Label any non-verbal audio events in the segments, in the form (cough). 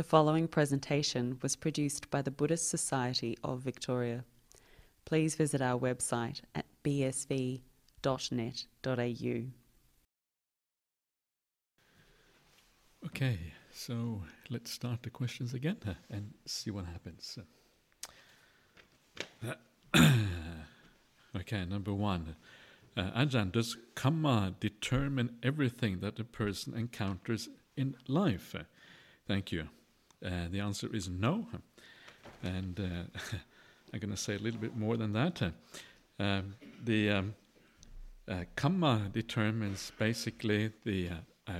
The following presentation was produced by the Buddhist Society of Victoria. Please visit our website at bsv.net.au. Okay, so let's start the questions again and see what happens. (coughs) okay, number one. Uh, Ajahn, does karma determine everything that a person encounters in life? Thank you. Uh, the answer is no. And uh, (laughs) I'm going to say a little bit more than that. Uh, um, the um, uh, karma determines basically the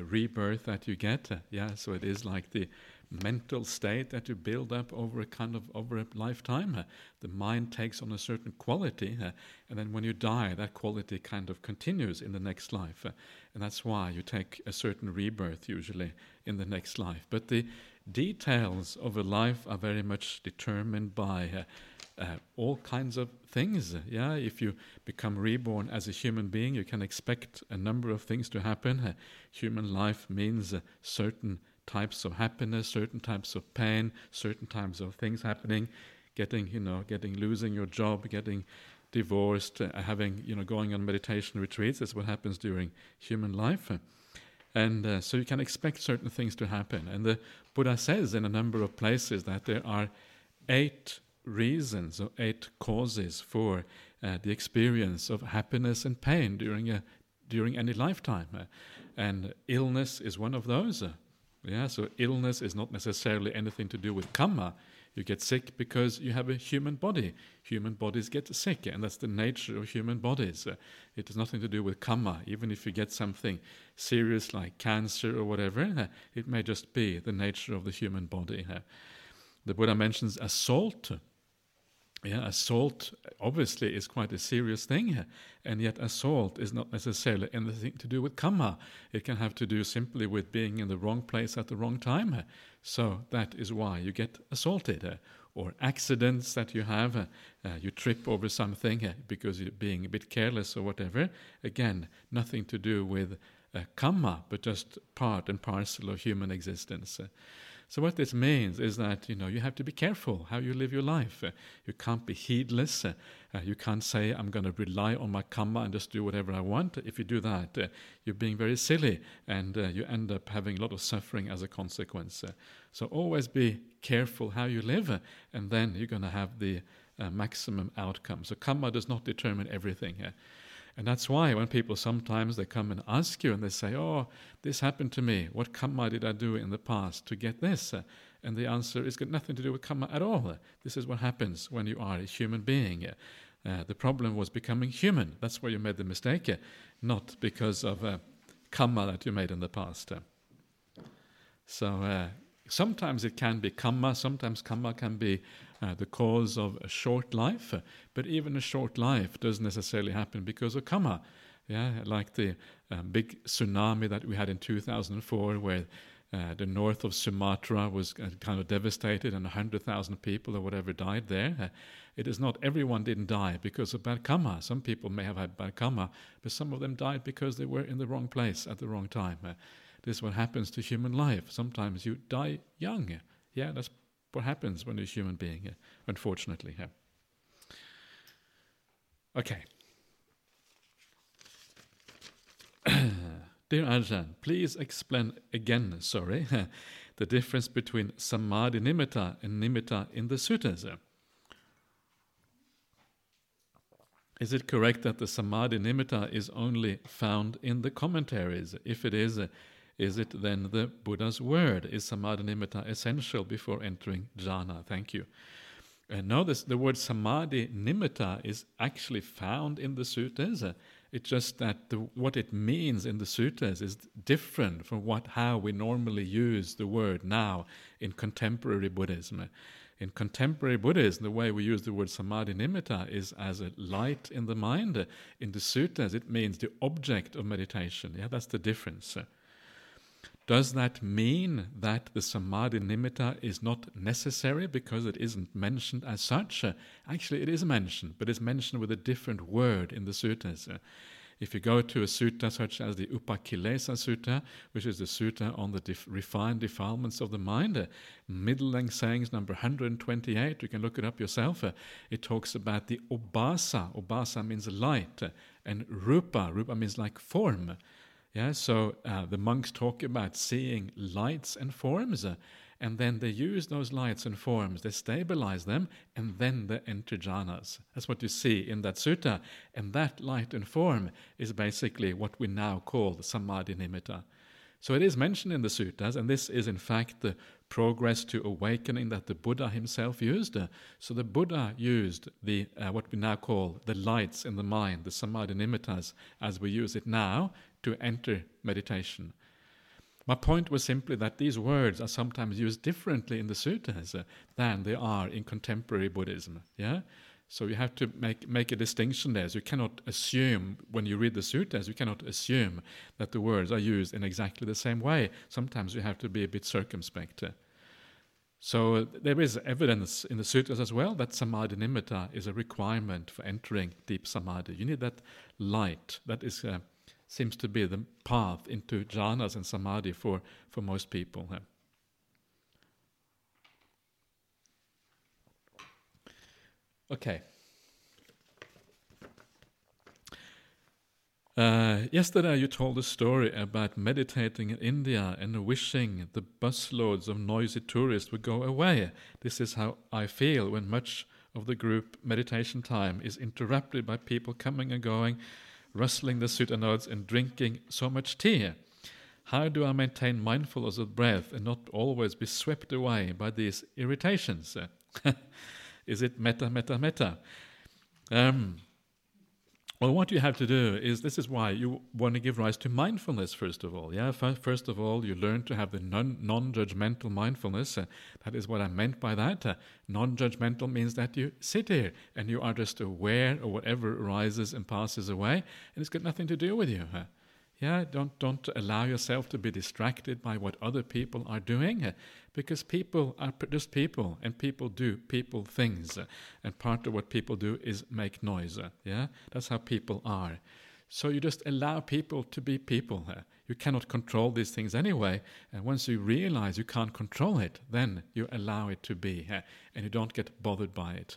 rebirth that you get. yeah, so it is like the mental state that you build up over a kind of over a lifetime. Uh, the mind takes on a certain quality, uh, and then when you die, that quality kind of continues in the next life, uh, and that's why you take a certain rebirth usually in the next life. But the details of a life are very much determined by. Uh, uh, all kinds of things. Yeah, if you become reborn as a human being, you can expect a number of things to happen. Uh, human life means certain types of happiness, certain types of pain, certain types of things happening, getting, you know, getting losing your job, getting divorced, uh, having, you know, going on meditation retreats. That's what happens during human life. And uh, so you can expect certain things to happen. And the Buddha says in a number of places that there are eight reasons or eight causes for uh, the experience of happiness and pain during a during any lifetime. Uh, and illness is one of those. Uh, yeah, so illness is not necessarily anything to do with karma. You get sick because you have a human body. Human bodies get sick, and that's the nature of human bodies. Uh, it has nothing to do with karma. Even if you get something serious like cancer or whatever, uh, it may just be the nature of the human body. Uh, the Buddha mentions assault yeah, assault obviously is quite a serious thing, and yet assault is not necessarily anything to do with karma. It can have to do simply with being in the wrong place at the wrong time. So that is why you get assaulted, or accidents that you have. Uh, you trip over something because you're being a bit careless or whatever. Again, nothing to do with uh, karma, but just part and parcel of human existence. So what this means is that you know you have to be careful how you live your life. Uh, you can't be heedless. Uh, uh you can't say I'm going to rely on my karma and just do whatever I want. If you do that, you're being very silly, and you end up having a lot of suffering as a consequence. So always be careful how you live, and then you're going to have the maximum outcome. So karma does not determine everything. And that's why when people sometimes they come and ask you and they say, "Oh, this happened to me. What karma did I do in the past to get this?" And the answer is got nothing to do with karma at all. This is what happens when you are a human being. Uh, the problem was becoming human. That's where you made the mistake, not because of uh, karma that you made in the past. So uh, sometimes it can be karma, sometimes karma can be uh, the cause of a short life, but even a short life doesn't necessarily happen because of karma. Yeah, like the um, big tsunami that we had in 2004, where uh, the north of Sumatra was uh, kind of devastated and 100,000 people or whatever died there. Uh, it is not everyone didn't die because of bad karma. Some people may have had bad karma, but some of them died because they were in the wrong place at the wrong time. Uh, this is what happens to human life. Sometimes you die young. Yeah, that's what happens when a human being, uh, unfortunately. Yeah. Okay. (coughs) Dear Ajahn, please explain again, sorry, (laughs) the difference between samadhi nimitta and nimitta in the suttas. Is it correct that the samadhi nimitta is only found in the commentaries? If it is, is it then the Buddha's word? Is samadhi nimitta essential before entering jhana? Thank you. Uh, notice the word samadhi nimitta is actually found in the suttas. It's just that the, what it means in the suttas is different from what how we normally use the word now in contemporary Buddhism. In contemporary Buddhism, the way we use the word samadhi nimitta is as a light in the mind. In the suttas, it means the object of meditation. Yeah, that's the difference. Does that mean that the samadhi nimitta is not necessary because it isn't mentioned as such? Uh, actually, it is mentioned, but it's mentioned with a different word in the suttas. If you go to a sutta such as the Upakilesa Sutta, which is the sutta on the def- refined defilements of the mind, uh, middle length sayings number 128, you can look it up yourself. Uh, it talks about the Obhasa. Obhasa means light, and Rupa. Rupa means like form. Yeah, so uh, the monks talk about seeing lights and forms, uh, and then they use those lights and forms, they stabilize them, and then they enter jhanas. That's what you see in that sutta. And that light and form is basically what we now call the samadhi nimitta. So it is mentioned in the suttas, and this is in fact the progress to awakening that the Buddha himself used. So the Buddha used the uh, what we now call the lights in the mind, the samadhi nimittas, as we use it now, to enter meditation. My point was simply that these words are sometimes used differently in the suttas uh, than they are in contemporary Buddhism. Yeah, so you have to make make a distinction there. So you cannot assume when you read the suttas, you cannot assume that the words are used in exactly the same way. Sometimes you have to be a bit circumspect. So there is evidence in the sutras as well that samadhi nimitta is a requirement for entering deep samadhi. You need that light that is uh, seems to be the path into jhanas and samadhi for, for most people. Okay. Uh, yesterday, you told a story about meditating in India and wishing the busloads of noisy tourists would go away. This is how I feel when much of the group meditation time is interrupted by people coming and going rustling the notes, and drinking so much tea? How do I maintain mindfulness of breath and not always be swept away by these irritations? (laughs) Is it metta, metta, metta? Um, well, what you have to do is this is why you want to give rise to mindfulness, first of all. Yeah, first of all, you learn to have the non judgmental mindfulness. Uh, that is what I meant by that. Uh, non judgmental means that you sit here and you are just aware of whatever arises and passes away, and it's got nothing to do with you. Yeah, don't don't allow yourself to be distracted by what other people are doing, eh? because people are just people, and people do people things, eh? and part of what people do is make noise. Eh? Yeah, that's how people are. So you just allow people to be people. You cannot control these things anyway, and once you realize you can't control it, then you allow it to be, and you don't get bothered by it.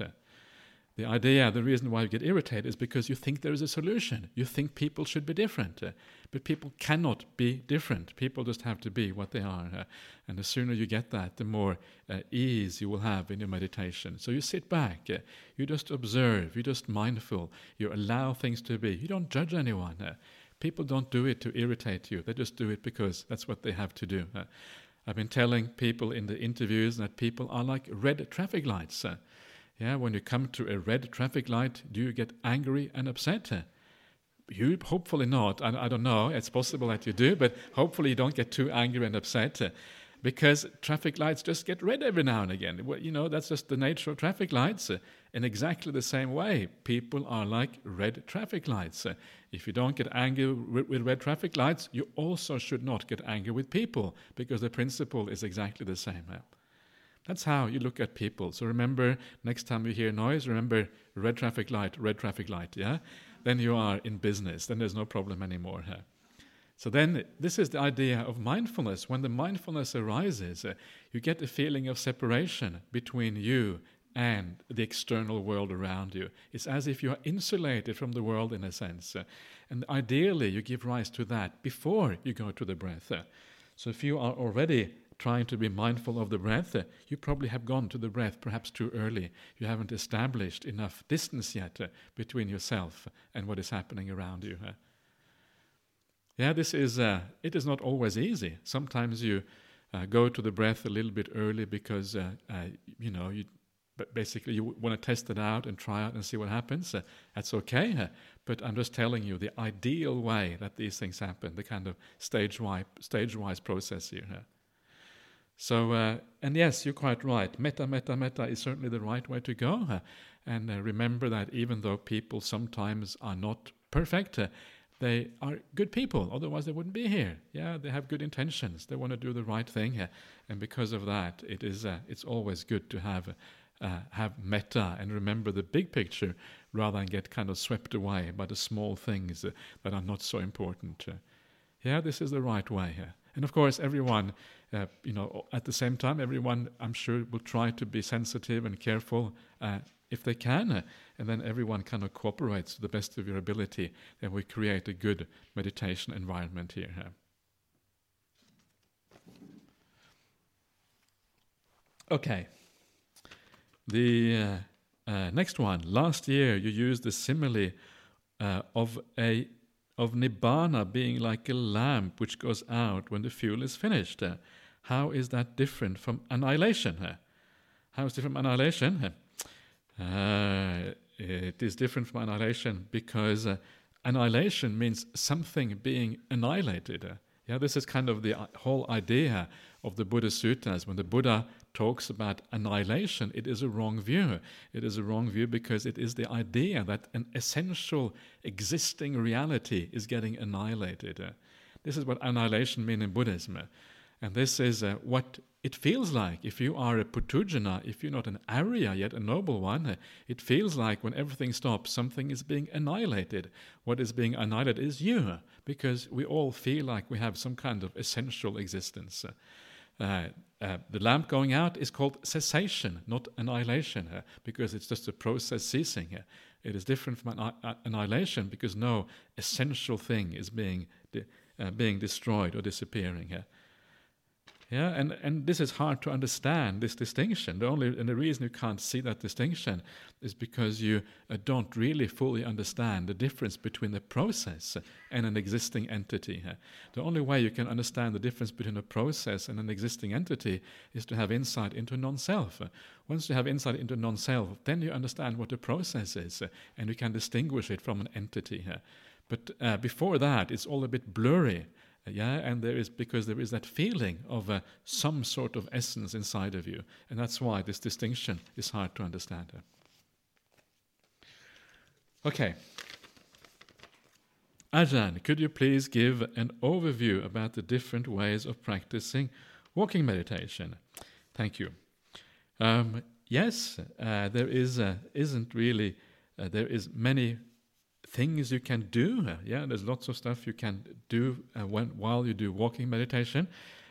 The idea, the reason why you get irritated is because you think there is a solution. You think people should be different. Uh, but people cannot be different. People just have to be what they are. Uh, and the sooner you get that, the more uh, ease you will have in your meditation. So you sit back, uh, you just observe, you're just mindful, you allow things to be. You don't judge anyone. Uh, people don't do it to irritate you, they just do it because that's what they have to do. Uh, I've been telling people in the interviews that people are like red traffic lights. Yeah, when you come to a red traffic light, do you get angry and upset? You hopefully not. I, I don't know. It's possible that you do, but hopefully you don't get too angry and upset uh, because traffic lights just get red every now and again. You know, that's just the nature of traffic lights. Uh, in exactly the same way, people are like red traffic lights. Uh. If you don't get angry with red traffic lights, you also should not get angry with people because the principle is exactly the same. That's how you look at people. So remember, next time you hear noise, remember red traffic light, red traffic light, yeah? Then you are in business. Then there's no problem anymore. Huh? So then, this is the idea of mindfulness. When the mindfulness arises, uh, you get a feeling of separation between you and the external world around you. It's as if you are insulated from the world in a sense. Uh, and ideally, you give rise to that before you go to the breath. Uh, so if you are already trying to be mindful of the breath, uh, you probably have gone to the breath perhaps too early. You haven't established enough distance yet uh, between yourself and what is happening around you. Uh. Yeah, this is, uh, it is not always easy. Sometimes you uh, go to the breath a little bit early because, uh, you know, you but basically you want to test it out and try out and see what happens. that's okay. but I'm just telling you the ideal way that these things happen, the kind of stage-wise, stage-wise process here. So, uh, and yes, you're quite right. Metta, metta, metta is certainly the right way to go. Uh, and uh, remember that even though people sometimes are not perfect, uh, they are good people. Otherwise, they wouldn't be here. Yeah, they have good intentions. They want to do the right thing. and because of that, it is uh, it's always good to have uh, have metta and remember the big picture rather than get kind of swept away by the small things uh, that are not so important. Uh, yeah, this is the right way. And of course, everyone, uh, you know, at the same time, everyone, I'm sure, will try to be sensitive and careful uh, if they can. Uh, and then everyone kind of cooperates to the best of your ability, and we create a good meditation environment here. Okay. The uh, uh, next one. Last year, you used the simile uh, of a of nibbana being like a lamp which goes out when the fuel is finished. Uh, how is that different from annihilation? Uh, how is different from annihilation? Uh, it is different from annihilation because annihilation means something being annihilated. Yeah, this is kind of the whole idea of the Buddha Suttas. When the Buddha talks about annihilation, it is a wrong view. It is a wrong view because it is the idea that an essential existing reality is getting annihilated. Uh, this is what annihilation means in Buddhism. And this is uh, what it feels like if you are a puthujjana, if you're not an arya yet a noble one, uh, it feels like when everything stops, something is being annihilated. What is being annihilated is you, because we all feel like we have some kind of essential existence. Uh, uh, the lamp going out is called cessation, not annihilation, uh, because it's just a process ceasing. Uh, it is different from an, annihilation because no essential thing is being de- uh, being destroyed or disappearing. Yeah, and, and this is hard to understand, this distinction. The only and the reason you can't see that distinction is because you uh, don't really fully understand the difference between the process and an existing entity. The only way you can understand the difference between a process and an existing entity is to have insight into non-self. Once you have insight into non-self, then you understand what a process is, and you can distinguish it from an entity. But uh, before that, it's all a bit blurry yeah and there is because there is that feeling of uh, some sort of essence inside of you and that's why this distinction is hard to understand okay Ajahn, could you please give an overview about the different ways of practicing walking meditation? Thank you. Um, yes, uh, there is uh, isn't really uh, there is many things you can do. Yeah, there's lots of stuff you can do uh, when, while you do walking meditation.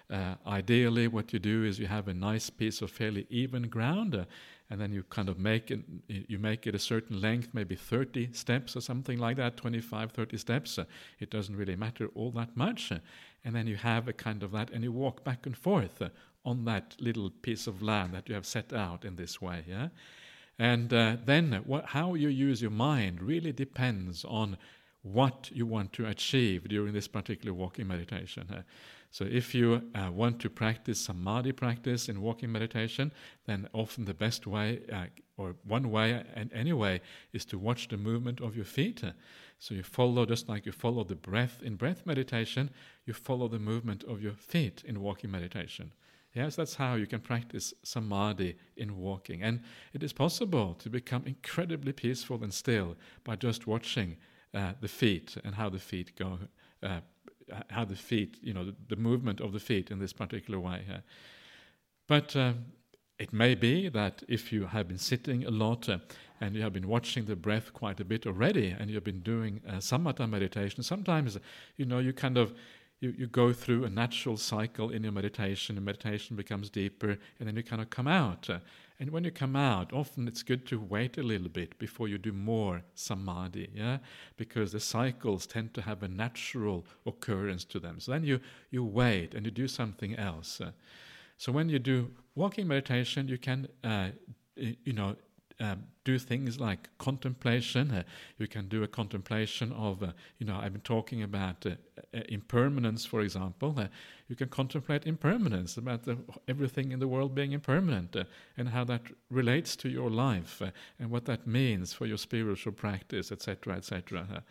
Uh, ideally, what you do is you have a nice piece of fairly even ground, uh, and then you kind of make it, you make it a certain length, maybe 30 steps or something like that, 25, 30 steps. Uh, it doesn't really matter all that much. Uh, and then you have a kind of that, and you walk back and forth uh, on that little piece of land that you have set out in this way. Yeah. And uh, then what, how you use your mind really depends on what you want to achieve during this particular walking meditation. Uh, so, if you uh, want to practice samadhi practice in walking meditation, then often the best way, uh, or one way, and anyway, is to watch the movement of your feet. So, you follow, just like you follow the breath in breath meditation, you follow the movement of your feet in walking meditation. Yes, that's how you can practice samadhi in walking. And it is possible to become incredibly peaceful and still by just watching uh, the feet and how the feet go, uh, how the feet, you know, the, the, movement of the feet in this particular way. Uh. But it may be that if you have been sitting a lot uh, and you have been watching the breath quite a bit already and you've been doing uh, samatha meditation, sometimes, you know, you kind of you, you go through a natural cycle in your meditation, and meditation becomes deeper, and then you kind of come out. And when you come out, often it's good to wait a little bit before you do more samadhi, yeah, because the cycles tend to have a natural occurrence to them. So then you you wait and you do something else. So when you do walking meditation, you can, uh, you know, um, do things like contemplation. Uh, you can do a contemplation of, uh, you know, I've been talking about uh, uh impermanence, for example. Uh, you can contemplate impermanence, about the, everything in the world being impermanent, uh, and how that relates to your life, and what that means for your spiritual practice, etc., etc.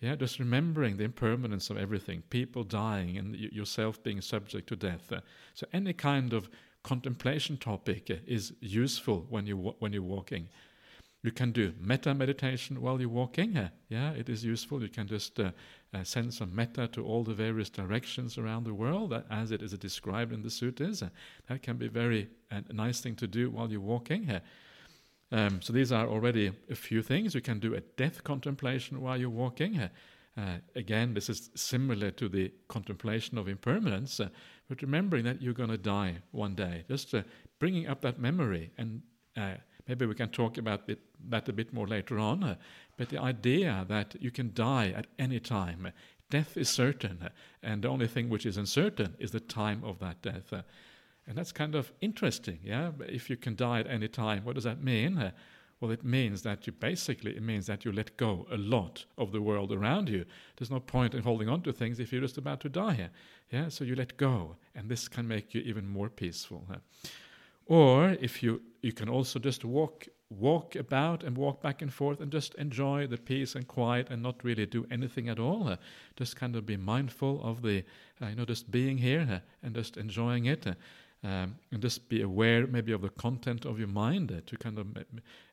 Yeah, just remembering the impermanence of everything, people dying, and y- yourself being subject to death. so any kind of contemplation topic is useful when you when you're walking. You can do metta meditation while you're walking. Yeah, it is useful. You can just uh, uh, send some metta to all the various directions around the world, as it is described in the suttas. that can be very a uh, nice thing to do while you're walking. Um, so these are already a few things. You can do a death contemplation while you're walking. Uh, uh, again, this is similar to the contemplation of impermanence, uh, but remembering that you're going to die one day. Just uh, bringing up that memory, and uh, maybe we can talk about it, that a bit more later on. Uh, but the idea that you can die at any time, death is certain, and the only thing which is uncertain is the time of that death. and that's kind of interesting, yeah. If you can die at any time, what does that mean? Well, it means that you basically it means that you let go a lot of the world around you. There's no point in holding on to things if you're just about to die. Yeah, so you let go, and this can make you even more peaceful. Or if you you can also just walk walk about and walk back and forth and just enjoy the peace and quiet and not really do anything at all. Just kind of be mindful of the, uh, you know, just being here and just enjoying it. Um, and just be aware maybe of the content of your mind uh, to kind of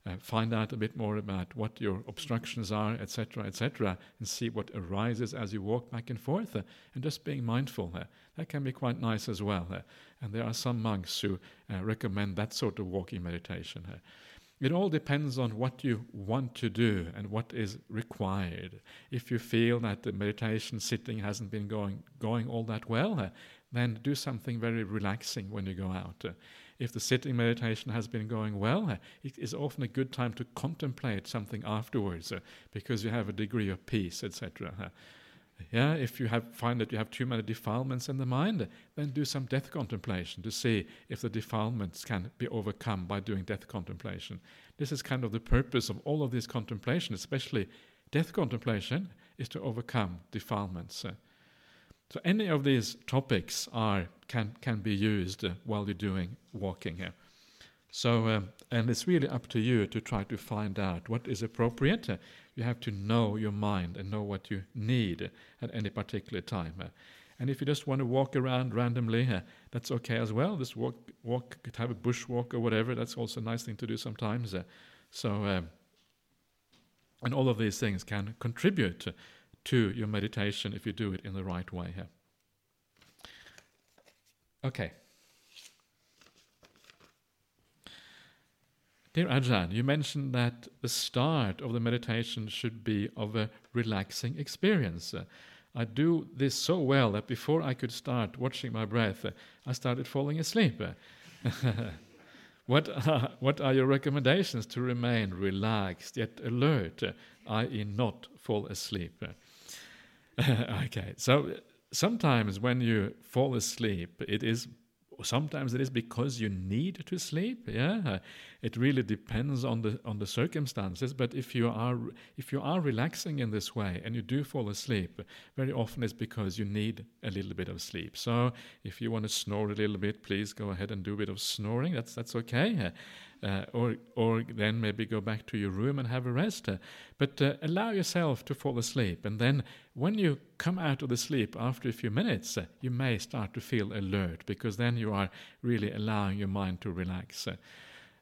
uh, find out a bit more about what your obstructions are, etc., etc., and see what arises as you walk back and forth, uh, and just being mindful. That can be quite nice as well. And there are some monks who uh, recommend that sort of walking meditation. It all depends on what you want to do and what is required. If you feel that the meditation sitting hasn't been going going all that well, then do something very relaxing when you go out. Uh, if the sitting meditation has been going well, uh, it is often a good time to contemplate something afterwards uh, because you have a degree of peace, etc. Uh, yeah, if you have, find that you have too many defilements in the mind, then do some death contemplation to see if the defilements can be overcome by doing death contemplation. This is kind of the purpose of all of this contemplation, especially death contemplation, is to overcome defilements. So any of these topics are can can be used uh, while you're doing walking here. So um, and it's really up to you to try to find out what is appropriate. Uh, you have to know your mind and know what you need at any particular time. And if you just want to walk around randomly, that's okay as well. This walk, walk, have a bushwalk or whatever. That's also a nice thing to do sometimes. So, um, and all of these things can contribute to your meditation if you do it in the right way here. Okay. Dear Ajahn, you mentioned that the start of the meditation should be of a relaxing experience. I do this so well that before I could start watching my breath, I started falling asleep. (laughs) what, are, (laughs) what are your recommendations to remain relaxed yet alert, i.e., not fall asleep? (laughs) okay, so sometimes when you fall asleep, it is sometimes it is because you need to sleep yeah? It really depends on the on the circumstances but if you are if you are relaxing in this way and you do fall asleep very often it's because you need a little bit of sleep. So if you want to snore a little bit please go ahead and do a bit of snoring. That's that's okay uh, or or then maybe go back to your room and have a rest. Uh, but uh, allow yourself to fall asleep, and then when you come out of the sleep after a few minutes, uh, you may start to feel alert because then you are really allowing your mind to relax.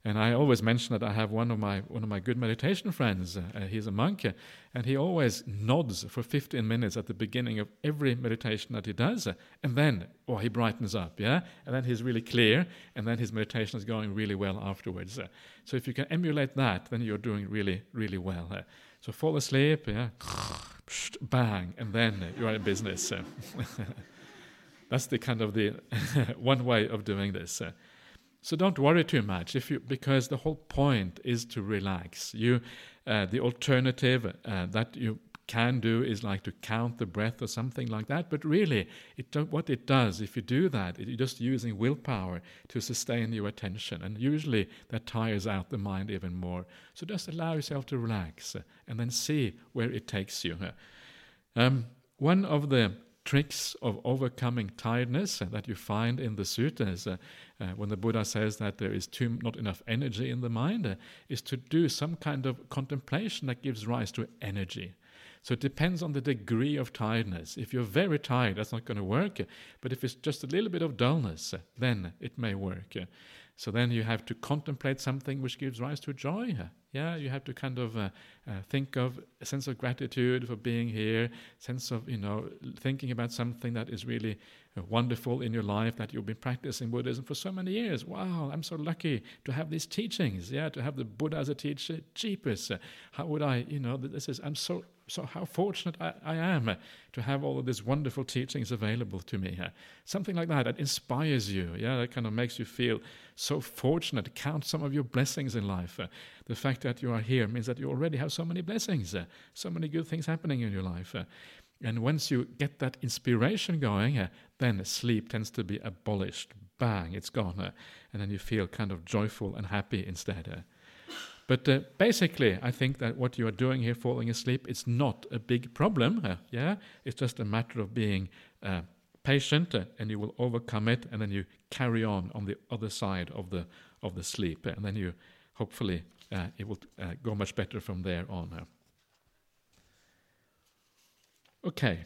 Uh, and I always mention that I have one of my one of my good meditation friends. Uh, he's a monk, uh, and he always nods for 15 minutes at the beginning of every meditation that he does, uh, and then oh he brightens up, yeah, and then he's really clear, and then his meditation is going really well afterwards. Uh. so if you can emulate that, then you're doing really really well. Uh. so fall asleep, yeah, (laughs) bang, and then you are in business. Uh. (laughs) That's the kind of the (laughs) one way of doing this. So don't worry too much if you because the whole point is to relax. You, uh, the alternative uh, that you can do is like to count the breath or something like that. But really, it what it does if you do that, you're just using willpower to sustain your attention, and usually that tires out the mind even more. So just allow yourself to relax and then see where it takes you. Um, one of the tricks of overcoming tiredness that you find in the sutras uh, uh, when the Buddha says that there is too not enough energy in the mind uh, is to do some kind of contemplation that gives rise to energy. So it depends on the degree of tiredness. If you're very tired, that's not going to work. But if it's just a little bit of dullness, then it may work. So then you have to contemplate something which gives rise to joy. Yeah, you have to kind of uh, uh, think of a sense of gratitude for being here, sense of you know thinking about something that is really uh, wonderful in your life that you've been practicing Buddhism for so many years. Wow, I'm so lucky to have these teachings. Yeah, to have the Buddha as a teacher. Jeepers, how would I? You know, this is. I'm so so how fortunate I, I am uh, to have all of these wonderful teachings available to me. Uh, something like that that inspires you. Yeah, that kind of makes you feel so fortunate. Count some of your blessings in life. Uh, the fact that you are here means that you already have so many blessings, so many good things happening in your life. And once you get that inspiration going, then sleep tends to be abolished. Bang, it's gone. and then you feel kind of joyful and happy instead. But uh, basically, I think that what you are doing here, falling asleep, it's not a big problem. Uh, yeah, it's just a matter of being uh, patient, uh, and you will overcome it, and then you carry on on the other side of the of the sleep, and then you hopefully uh, it will uh, go much better from there on. Okay.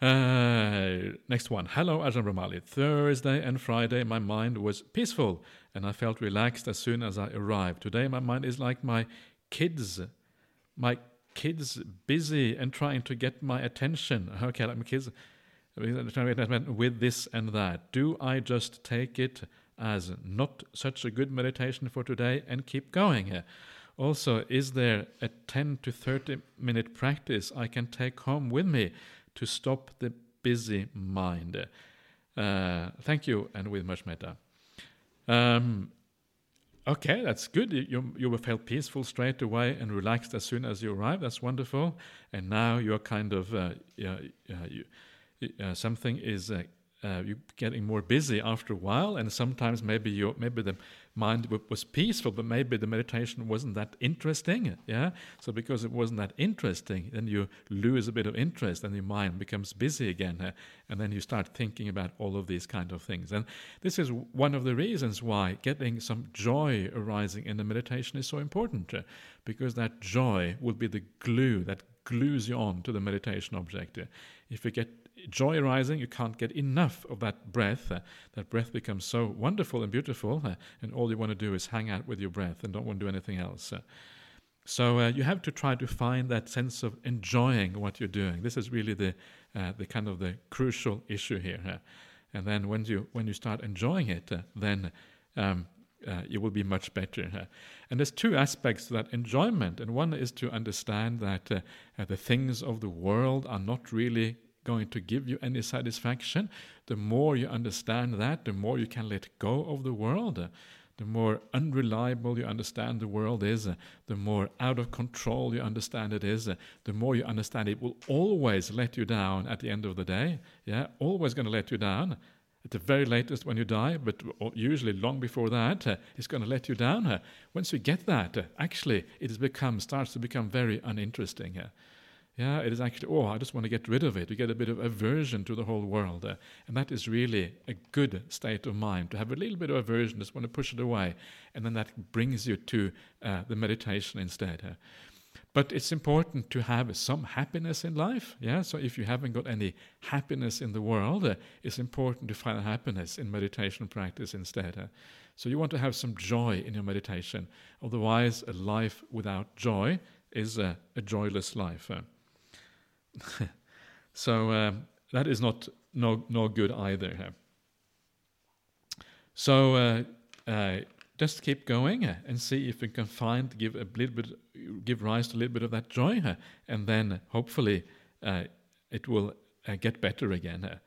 Uh, next one. Hello, Ajahn Brahmali. Thursday and Friday, my mind was peaceful and I felt relaxed as soon as I arrived. Today, my mind is like my kids. My kids busy and trying to get my attention. Okay, like my kids with this and that. Do I just take it as not such a good meditation for today and keep going? Also, is there a 10 to 30 minute practice I can take home with me to stop the busy mind. Uh, thank you, and with much metta. Um, okay, that's good. You, you will feel peaceful straight away and relaxed as soon as you arrive. That's wonderful. And now you're kind of, uh, uh, uh, something is uh, uh, you're getting more busy after a while, and sometimes maybe you maybe the mind was peaceful, but maybe the meditation wasn't that interesting. Yeah, so because it wasn't that interesting, then you lose a bit of interest, and your mind becomes busy again, uh, and then you start thinking about all of these kind of things. And this is one of the reasons why getting some joy arising in the meditation is so important, uh, because that joy will be the glue that glues you on to the meditation object. If you get joy arising, you can't get enough of that breath. Uh, that breath becomes so wonderful and beautiful, uh, and all you want to do is hang out with your breath and don't want to do anything else. Uh, so uh, you have to try to find that sense of enjoying what you're doing. This is really the uh, the kind of the crucial issue here. Uh, and then when you when you start enjoying it, then um, uh, you will be much better. Uh, and there's two aspects to that enjoyment, and one is to understand that uh, the things of the world are not really going to give you any satisfaction. The more you understand that, the more you can let go of the world. The more unreliable you understand the world is, the more out of control you understand it is, the more you understand it will always let you down at the end of the day. Yeah, always going to let you down at the very latest when you die, but usually long before that, it's going to let you down. Once you get that, actually, it has become starts to become very uninteresting. Uh, yeah, it is actually, oh, I just want to get rid of it. You get a bit of aversion to the whole world. Uh, and that is really a good state of mind, to have a little bit of aversion, just want to push it away. And then that brings you to uh, the meditation instead. Uh. But it's important to have some happiness in life. Yeah, so if you haven't got any happiness in the world, uh, it's important to find happiness in meditation practice instead. Uh. So you want to have some joy in your meditation. Otherwise, a life without joy is a, a joyless life. (laughs) Uh. so um, that is not no no good either. So uh, uh, just keep going uh, and see if you can find give a little bit give rise to a little bit of that joy, uh, and then hopefully uh, it will uh, get better again.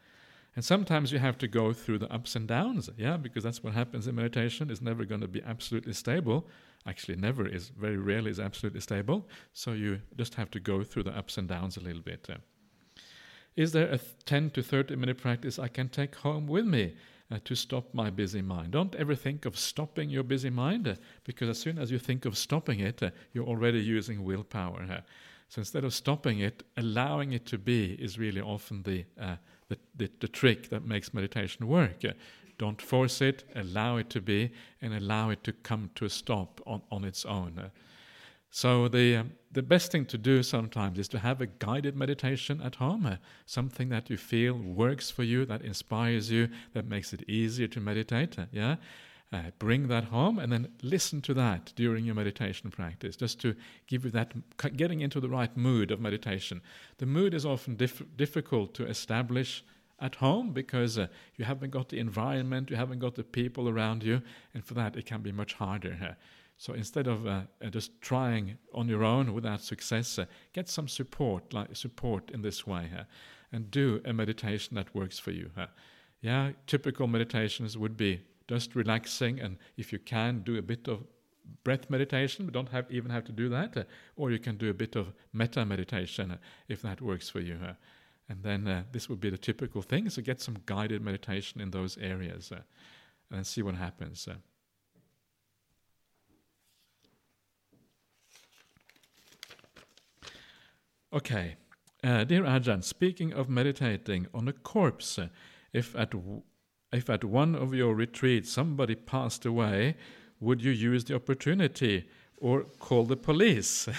And sometimes you have to go through the ups and downs, yeah, because that's what happens in meditation. It's never going to be absolutely stable actually never is, very rarely is absolutely stable. So you just have to go through the ups and downs a little bit. Uh. Is there a 10 to 30 minute practice I can take home with me uh, to stop my busy mind? Don't ever think of stopping your busy mind, uh, because as soon as you think of stopping it, uh, you're already using willpower. Uh. So instead of stopping it, allowing it to be is really often the, uh, the, the, the, trick that makes meditation work. Don't force it, allow it to be, and allow it to come to a stop on, on its own. So the um, the best thing to do sometimes is to have a guided meditation at home, uh, something that you feel works for you, that inspires you, that makes it easier to meditate. Uh, yeah, uh, bring that home and then listen to that during your meditation practice, just to give you that getting into the right mood of meditation. The mood is often diff- difficult to establish at home because uh, you haven't got the environment, you haven't got the people around you, and for that it can be much harder. Uh, so instead of uh, uh just trying on your own without success, uh, get some support, like support in this way, uh, and do a meditation that works for you. yeah, typical meditations would be just relaxing, and if you can, do a bit of breath meditation. We don't have, even have to do that, uh, or you can do a bit of metta meditation uh, if that works for you. Uh, and then uh, this would be the typical thing. So get some guided meditation in those areas, uh, and see what happens. Uh. Okay, dear Ajahn, speaking of meditating on a corpse, if at if at one of your retreats somebody passed away, would you use the opportunity or call the police? (laughs)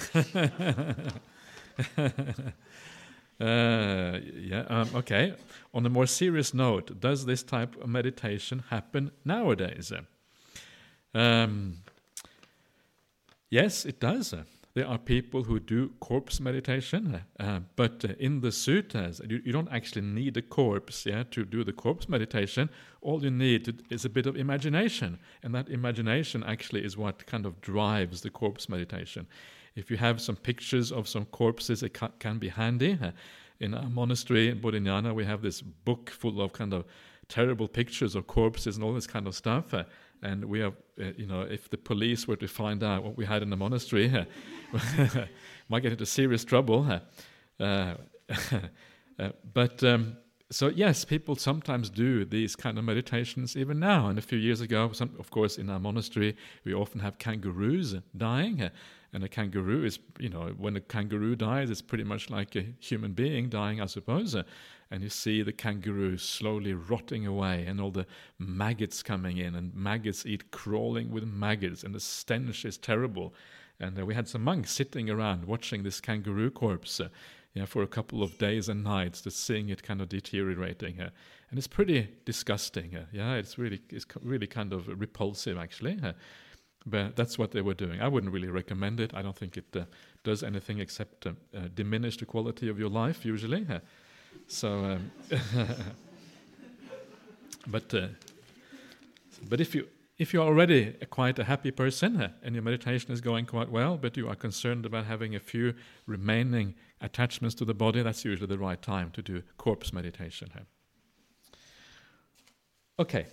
Uh, yeah, um, okay. On a more serious note, does this type of meditation happen nowadays? Um, yes, it does. There are people who do corpse meditation, uh, but uh, in the suttas, you, you, don't actually need a corpse yeah, to do the corpse meditation. All you need to, is a bit of imagination, and that imagination actually is what kind of drives the corpse meditation. If you have some pictures of some corpses, it ca- can be handy. Uh, in our monastery in Bodhinyana, we have this book full of kind of terrible pictures of corpses and all this kind of stuff. Uh, and we have, uh, you know, if the police were to find out what we had in the monastery, (laughs) might get into serious trouble. Uh, (laughs) uh, but um, so yes, people sometimes do these kind of meditations even now. And a few years ago, some, of course, in our monastery, we often have kangaroos dying. And a kangaroo is, you know, when a kangaroo dies, it's pretty much like a human being dying, I suppose. And you see the kangaroo slowly rotting away and all the maggots coming in and maggots eat crawling with maggots and the stench is terrible. And uh, we had some monks sitting around watching this kangaroo corpse uh, yeah, for a couple of days and nights just seeing it kind of deteriorating uh, and it's pretty disgusting uh, yeah it's really it's really kind of repulsive actually uh, but that's what they were doing. I wouldn't really recommend it. I don't think it uh, does anything except uh, uh, diminish the quality of your life, usually. (laughs) So, um, (laughs) but uh, but if you if you are already quite a happy person uh, and your meditation is going quite well, but you are concerned about having a few remaining attachments to the body, that's usually the right time to do corpse meditation. Okay.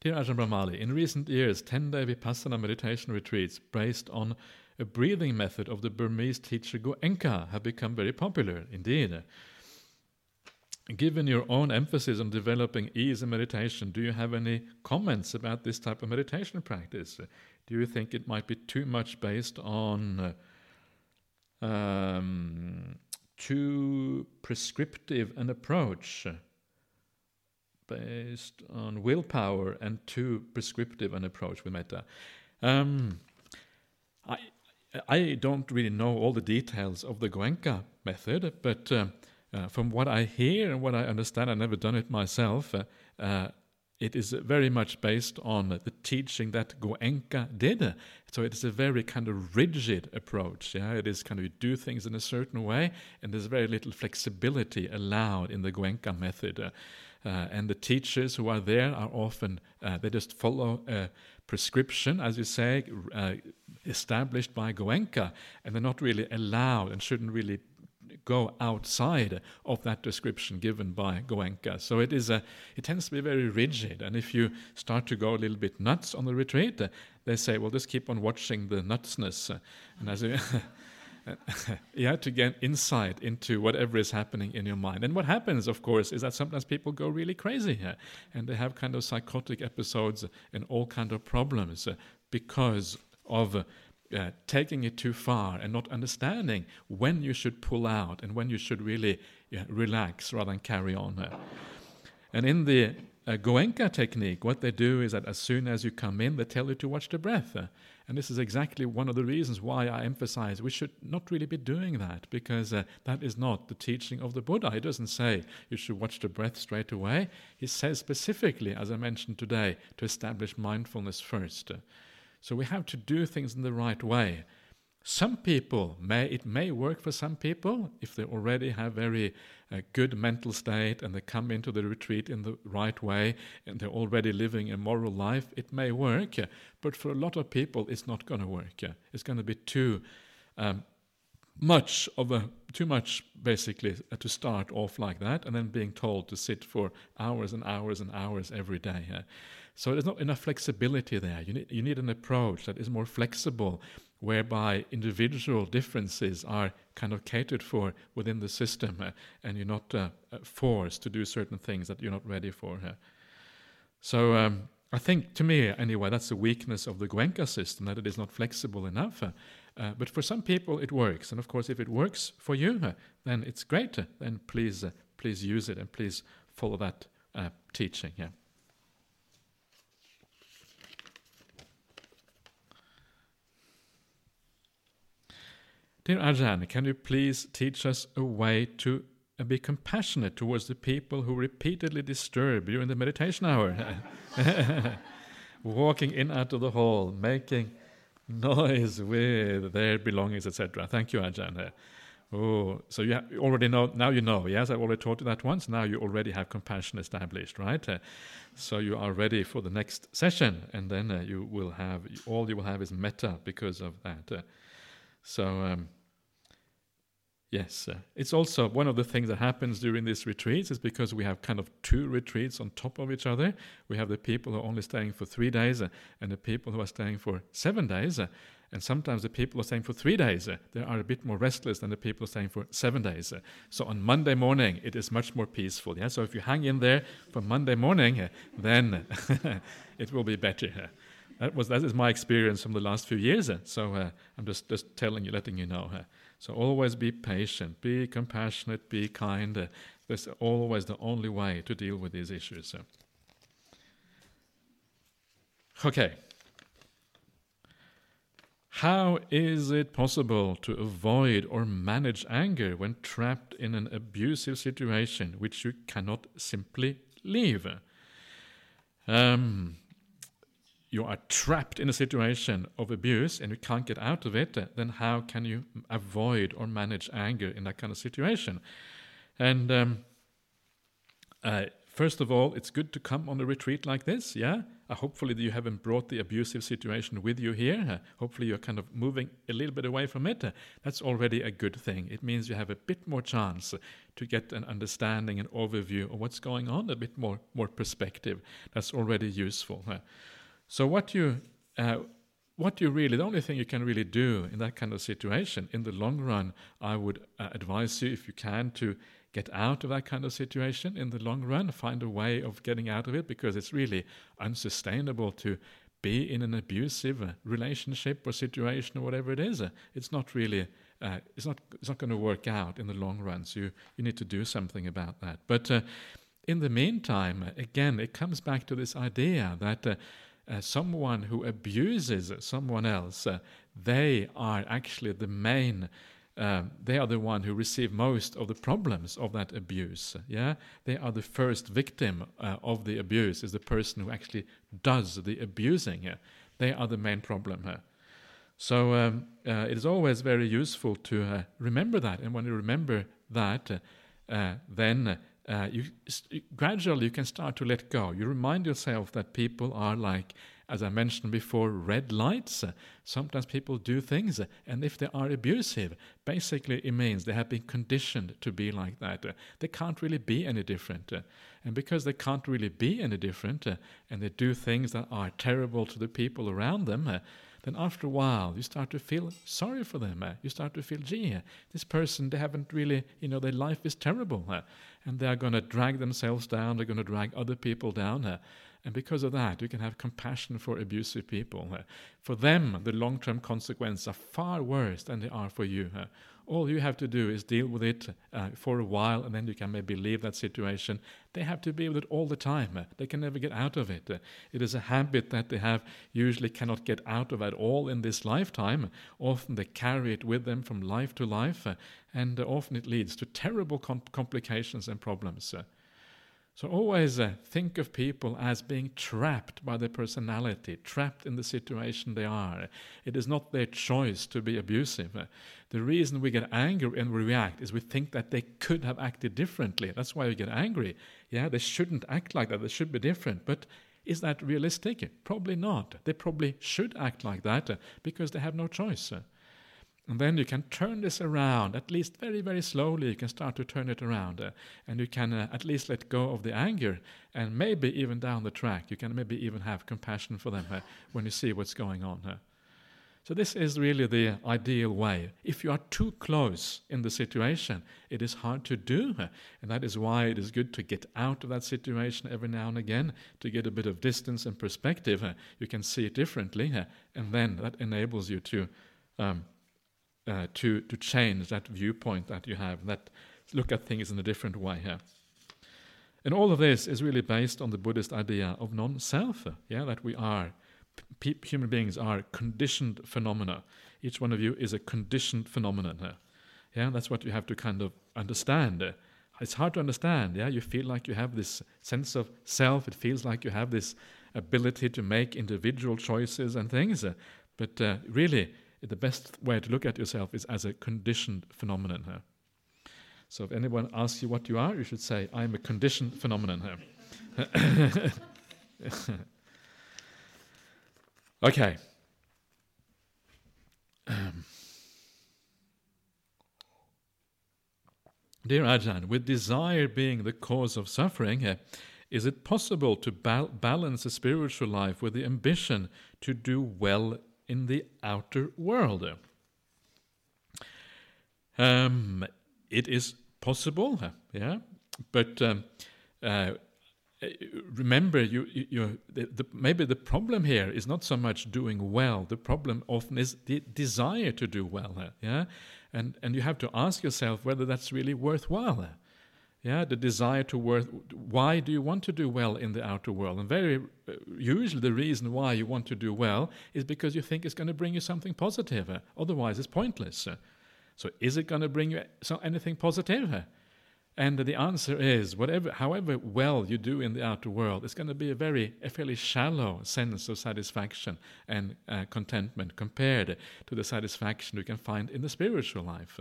Dear Ajahn Brahmali, in recent years, 10 day Vipassana meditation retreats based on a breathing method of the Burmese teacher Goenka have become very popular indeed. Given your own emphasis on developing ease in meditation, do you have any comments about this type of meditation practice? Do you think it might be too much based on um, too prescriptive an approach? Based on willpower and too prescriptive an approach with metta. Um, I I don't really know all the details of the Goenka method, but uh, uh, from what I hear and what I understand, I've never done it myself. Uh, uh it is very much based on the teaching that Goenka did. So it is a very kind of rigid approach. Yeah, it is kind of you do things in a certain way, and there's very little flexibility allowed in the Goenka method. Uh, and the teachers who are there are often, uh, they just follow a prescription, as you say, uh, established by Goenka, and they're not really allowed and shouldn't really go outside of that description given by Goenka. So it is a, it tends to be very rigid. And if you start to go a little bit nuts on the retreat, uh, they say, well, just keep on watching the nutsness. Uh, and as you, (laughs) (laughs) you have to get insight into whatever is happening in your mind. And what happens, of course, is that sometimes people go really crazy here, and they have kind of psychotic episodes and all kind of problems because of uh, taking it too far and not understanding when you should pull out and when you should really yeah, relax rather than carry on. And in the uh, Goenka technique, what they do is that as soon as you come in, they tell you to watch the breath. Uh, and this is exactly one of the reasons why I emphasize we should not really be doing that, because uh, that is not the teaching of the Buddha. He doesn't say you should watch the breath straight away. He says specifically, as I mentioned today, to establish mindfulness first. So we have to do things in the right way. Some people may it may work for some people if they already have very uh, good mental state and they come into the retreat in the right way and they're already living a moral life. It may work, but for a lot of people, it's not going to work. It's going to be too um, much of a too much basically uh, to start off like that and then being told to sit for hours and hours and hours every day. So there's not enough flexibility there. You need, you need an approach that is more flexible whereby individual differences are kind of catered for within the system, uh, and you're not uh, uh, forced to do certain things that you're not ready for. Uh. So um, I think, to me anyway, that's the weakness of the Goenka system that it is not flexible enough. Uh, uh, but for some people, it works, and of course, if it works for you, then it's great. then please, please use it and please follow that teaching. Yeah. Dear Ajahn, can you please teach us a way to uh, be compassionate towards the people who repeatedly disturb you in the meditation hour? (laughs) Walking in out of the hall, making noise with their belongings, etc. Thank you, Ajahn. Oh, so you already know, now you know, yes? I already taught you that once. Now you already have compassion established, right? Uh, so you are ready for the next session, and then uh, you will have, all you will have is metta because of that. Uh, so, um, yes, uh, it's also one of the things that happens during these retreats is because we have kind of two retreats on top of each other. We have the people who are only staying for three days uh, and the people who are staying for seven days. Uh, and sometimes the people who are staying for three days, uh, they are a bit more restless than the people who are staying for seven days. Uh. so on Monday morning, it is much more peaceful. Yeah? So if you hang in there for Monday morning, uh, then (laughs) it will be better. That was that is my experience from the last few years. So I'm just just telling you, letting you know. So always be patient, be compassionate, be kind. That's always the only way to deal with these issues. Okay. How is it possible to avoid or manage anger when trapped in an abusive situation which you cannot simply leave? Um, you are trapped in a situation of abuse and you can't get out of it, then how can you avoid or manage anger in that kind of situation? And um, uh, first of all, it's good to come on a retreat like this, yeah? Uh, hopefully, you haven't brought the abusive situation with you here. Uh, hopefully, you're kind of moving a little bit away from it. Uh, that's already a good thing. It means you have a bit more chance to get an understanding an overview of what's going on, a bit more, more perspective. That's already useful. Uh. So what you uh, what you really the only thing you can really do in that kind of situation in the long run, I would uh, advise you if you can to get out of that kind of situation in the long run, find a way of getting out of it because it's really unsustainable to be in an abusive uh, relationship or situation or whatever it is. Uh, it's not really uh, it's not it's not going to work out in the long run. So you, you need to do something about that. But uh, in the meantime, again, it comes back to this idea that uh, uh, someone who abuses someone else, uh, they are actually the main. Uh, they are the one who receive most of the problems of that abuse. Yeah, they are the first victim uh, of the abuse. Is the person who actually does the abusing. They are the main problem. So um, uh, it is always very useful to uh, remember that, and when you remember that, then uh, you, gradually you can start to let go. You remind yourself that people are like, as I mentioned before, red lights. Sometimes people do things, and if they are abusive, basically it means they have been conditioned to be like that. They can't really be any different. And because they can't really be any different, and they do things that are terrible to the people around them, then after a while you start to feel sorry for them. Uh, you start to feel, gee, uh, this person, they haven't really, you know, their life is terrible. Uh, and they are going to drag themselves down, they're going to drag other people down. And because of that, you can have compassion for abusive people. For them, the long term consequences are far worse than they are for you. All you have to do is deal with it uh, for a while, and then you can maybe leave that situation. They have to be with it all the time. They can never get out of it. It is a habit that they have usually cannot get out of at all in this lifetime. Often they carry it with them from life to life, and often it leads to terrible com- complications and problems. So always uh, think of people as being trapped by their personality, trapped in the situation they are. It is not their choice to be abusive. The reason we get angry and we react is we think that they could have acted differently. That's why we get angry. Yeah, they shouldn't act like that. They should be different. But is that realistic? Probably not. They probably should act like that uh, because they have no choice. And then you can turn this around, at least very, very slowly. You can start to turn it around. Uh, and you can uh, at least let go of the anger. And maybe even down the track, you can maybe even have compassion for them uh, when you see what's going on. Uh. So, this is really the ideal way. If you are too close in the situation, it is hard to do. Uh, and that is why it is good to get out of that situation every now and again, to get a bit of distance and perspective. Uh, you can see it differently. And then that enables you to. Um, uh, to to change that viewpoint that you have, that look at things in a different way here. And all of this is really based on the Buddhist idea of non-self. Yeah, that we are pe- human beings are conditioned phenomena. Each one of you is a conditioned phenomenon. Here. Yeah, that's what you have to kind of understand. It's hard to understand. Yeah, you feel like you have this sense of self. It feels like you have this ability to make individual choices and things. But uh, really, the best way to look at yourself is as a conditioned phenomenon here. So if anyone asks you what you are, you should say, I'm a conditioned phenomenon here. (laughs) okay. Um. Dear Ajahn, with desire being the cause of suffering, uh, is it possible to ba- balance a spiritual life with the ambition to do well in the outer world. Um, it is possible, yeah, but um, uh, remember, you, you the, the, maybe the problem here is not so much doing well. The problem often is the desire to do well, yeah, and and you have to ask yourself whether that's really worthwhile. Yeah, the desire to work. Why do you want to do well in the outer world? And very uh, usually, the reason why you want to do well is because you think it's going to bring you something positive. Uh, otherwise, it's pointless. Uh, so, is it going to bring you so anything positive? Uh, and the answer is, whatever, however well you do in the outer world, it's going to be a very, a fairly shallow sense of satisfaction and uh, contentment compared to the satisfaction you can find in the spiritual life.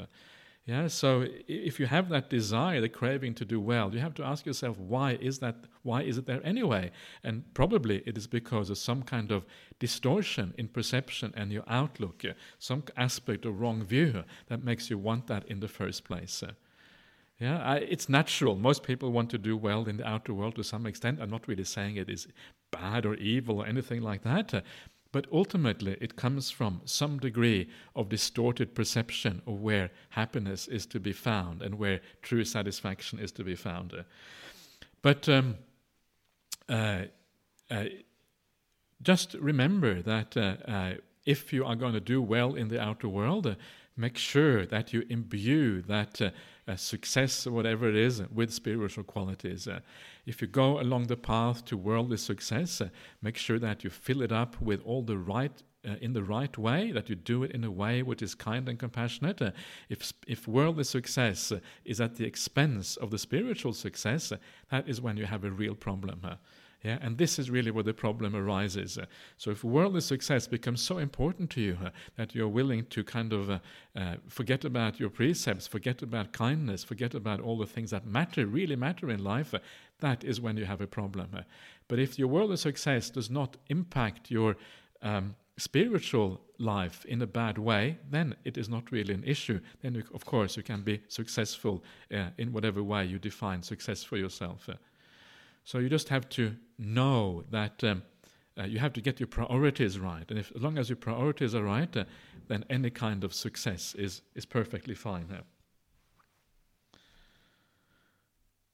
Uh, yeah, so if you have that desire, the craving to do well, you have to ask yourself why is that why is it there anyway? And probably it is because of some kind of distortion in perception and your outlook, uh, some aspect of wrong view that makes you want that in the first place. Uh, yeah, I, it's natural. Most people want to do well in the outer world to some extent. I'm not really saying it is bad or evil or anything like that. Uh, but ultimately, it comes from some degree of distorted perception of where happiness is to be found and where true satisfaction is to be found. But um, uh, uh, just remember that uh, uh if you are going to do well in the outer world, uh, make sure that you imbue that uh, success or whatever it is with spiritual qualities. Uh, if you go along the path to worldly success, uh, make sure that you fill it up with all the right uh, in the right way, that you do it in a way which is kind and compassionate. Uh, if, if worldly success uh, is at the expense of the spiritual success, uh, that is when you have a real problem. Yeah, and this is really where the problem arises. Uh, so, if worldly success becomes so important to you uh, that you're willing to kind of uh, uh, forget about your precepts, forget about kindness, forget about all the things that matter, really matter in life, uh, that is when you have a problem. Uh. but if your worldly success does not impact your um, spiritual life in a bad way, then it is not really an issue. Then, you, of course, you can be successful in whatever way you define success for yourself. So you just have to know that um, uh, you have to get your priorities right. And if, as long as your priorities are right, uh, then any kind of success is, is perfectly fine.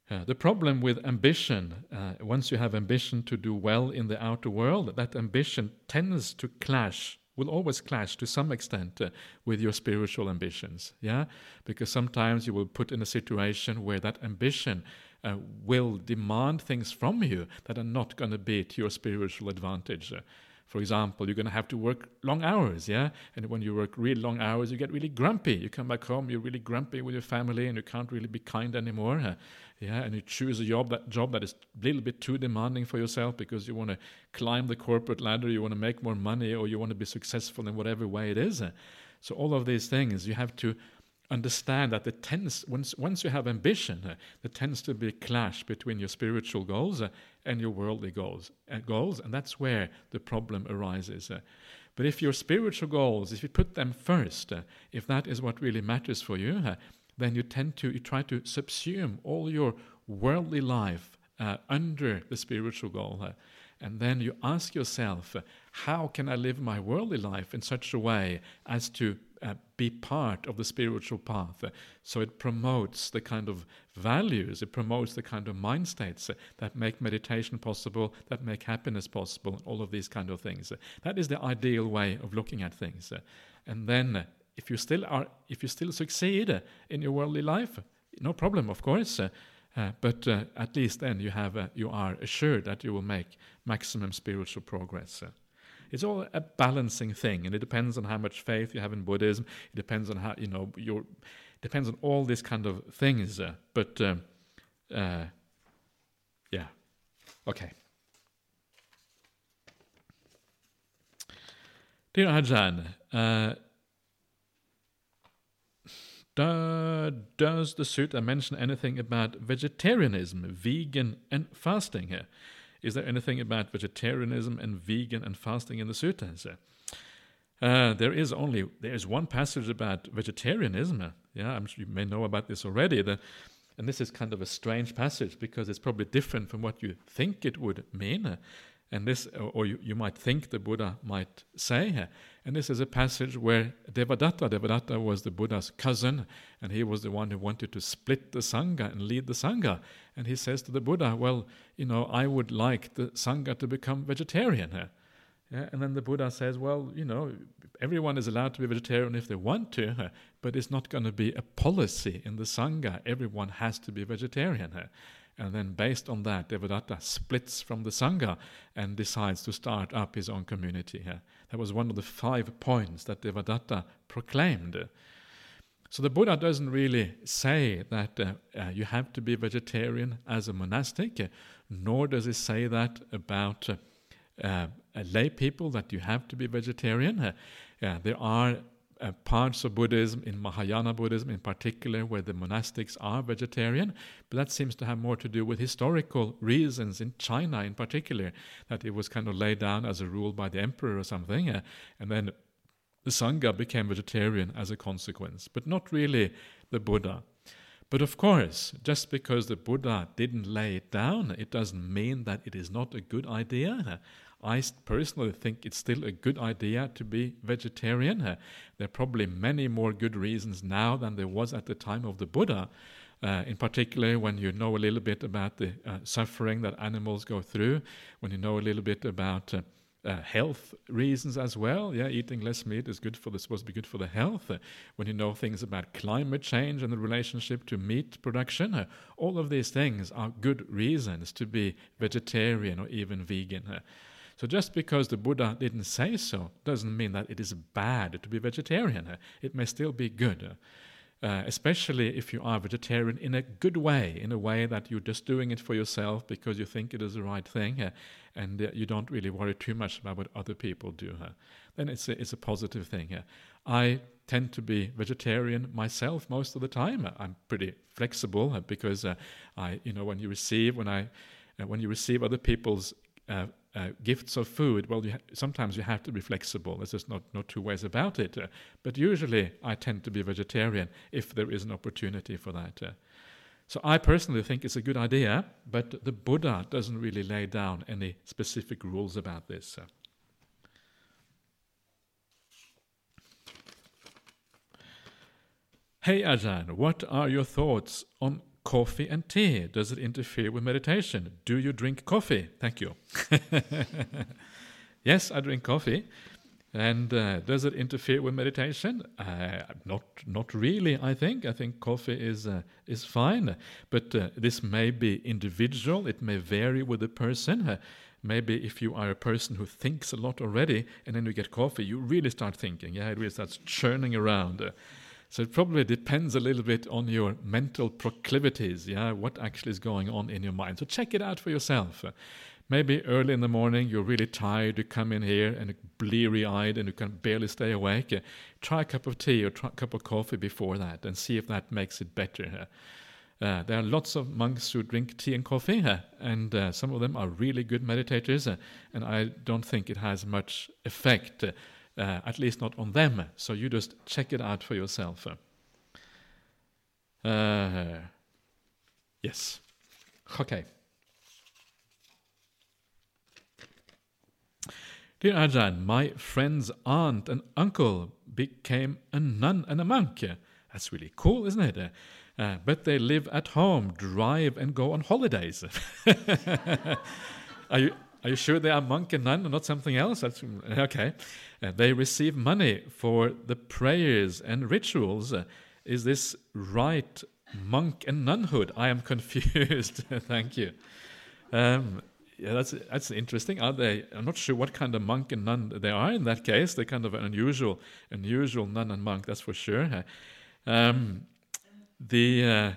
Uh, the problem with ambition, uh, once you have ambition to do well in the outer world, that ambition tends to clash, will always clash to some extent uh, with your spiritual ambitions. Yeah, because sometimes you will put in a situation where that ambition uh, will demand things from you that are not going to be to your spiritual advantage. Uh, for example, you're going to have to work long hours, yeah? And when you work really long hours, you get really grumpy. You come back home, you're really grumpy with your family, and you can't really be kind anymore, uh, yeah? And you choose a job that job that is a little bit too demanding for yourself because you want to climb the corporate ladder, you want to make more money, or you want to be successful in whatever way it is. Uh. So all of these things, you have to understand that the tends once once you have ambition, uh, there tends to be a clash between your spiritual goals uh, and your worldly goals, uh, goals, and that's where the problem arises. Uh. but if your spiritual goals, if you put them first, uh, if that is what really matters for you, uh, then you tend to you try to subsume all your worldly life under the spiritual goal. And then you ask yourself, how can I live my worldly life in such a way as to uh, be part of the spiritual path. So it promotes the kind of values, it promotes the kind of mind states that make meditation possible, that make happiness possible, all of these kind of things. That is the ideal way of looking at things. And then if you still are if you still succeed in your worldly life, no problem, of course. Uh, but uh, at least then you have uh, you are assured that you will make maximum spiritual progress. It's all a balancing thing, and it depends on how much faith you have in Buddhism. It depends on how you know your depends on all these kind of things. Uh, but um, uh, yeah, okay. Dear Ajahn, uh, does the sutta mention anything about vegetarianism, vegan, and fasting here? Is there anything about vegetarianism and vegan and fasting in the suttas? Uh, there is only there is one passage about vegetarianism. Yeah, I'm sure you may know about this already. The, and this is kind of a strange passage because it's probably different from what you think it would mean. And this, or you, you might think the Buddha might say. And this is a passage where Devadatta, Devadatta was the Buddha's cousin, and he was the one who wanted to split the Sangha and lead the Sangha. And he says to the Buddha, Well, you know, I would like the Sangha to become vegetarian. Yeah, and then the Buddha says, Well, you know, everyone is allowed to be vegetarian if they want to, but it's not going to be a policy in the Sangha. Everyone has to be vegetarian. And then, based on that, Devadatta splits from the Sangha and decides to start up his own community. That was one of the five points that Devadatta proclaimed. So the Buddha doesn't really say that uh, uh, you have to be vegetarian as a monastic, uh, nor does he say that about uh, uh, lay people that you have to be vegetarian. Uh, there are parts of Buddhism, in Mahayana Buddhism in particular, where the monastics are vegetarian, but that seems to have more to do with historical reasons in China in particular, that it was kind of laid down as a rule by the emperor or something, and then the Sangha became vegetarian as a consequence, but not really the Buddha. But of course, just because the Buddha didn't lay it down, it doesn't mean that it is not a good idea. I personally think it's still a good idea to be vegetarian. There are probably many more good reasons now than there was at the time of the Buddha. Uh, in particular, when you know a little bit about the uh, suffering that animals go through, when you know a little bit about uh, uh health reasons as well. Yeah, eating less meat is good for the supposed to be good for the health. Uh, when you know things about climate change and the relationship to meat production, uh, all of these things are good reasons to be vegetarian or even vegan. So just because the Buddha didn't say so doesn't mean that it is bad to be vegetarian. It may still be good. Uh, especially if you are vegetarian in a good way, in a way that you're just doing it for yourself because you think it is the right thing, uh, and uh, you don't really worry too much about what other people do. then it's a, it's a positive thing. I tend to be vegetarian myself most of the time. I'm pretty flexible uh, because uh, I, you know, when you receive when I uh, when you receive other people's uh, uh, gifts of food, well, you ha- sometimes you have to be flexible. There's just not, no two ways about it. Uh, but usually I tend to be vegetarian if there is an opportunity for that. Uh. So I personally think it's a good idea, but the Buddha doesn't really lay down any specific rules about this. Uh. Hey Ajahn, what are your thoughts on coffee and tea? Does it interfere with meditation? Do you drink coffee? Thank you. (laughs) yes, I drink coffee. And uh, does it interfere with meditation? Uh, not, not really. I think. I think coffee is uh, is fine, but uh, this may be individual. It may vary with the person. Uh, maybe if you are a person who thinks a lot already, and then you get coffee, you really start thinking. Yeah, it really starts churning around. So it probably depends a little bit on your mental proclivities. Yeah, what actually is going on in your mind. So check it out for yourself. Maybe early in the morning you're really tired, you come in here and bleary eyed and you can barely stay awake. Try a cup of tea or try a cup of coffee before that and see if that makes it better. Uh, there are lots of monks who drink tea and coffee, uh, and uh, some of them are really good meditators, uh, and I don't think it has much effect, uh, at least not on them. So you just check it out for yourself. yes. Okay. Dear Ajahn, my friend's aunt and uncle became a nun and a monk. That's really cool, isn't it? Uh, but they live at home, drive, and go on holidays. (laughs) are you are you sure they are monk and nun and not something else? That's okay. Uh, they receive money for the prayers and rituals. Uh, is this right, monk and nunhood? I am (laughs) confused. (laughs) Thank you. Um, yeah, that's that's interesting. Are they? I'm not sure what kind of monk and nun they are in that case. They're kind of an unusual, unusual nun and monk. That's for sure. Um, the uh,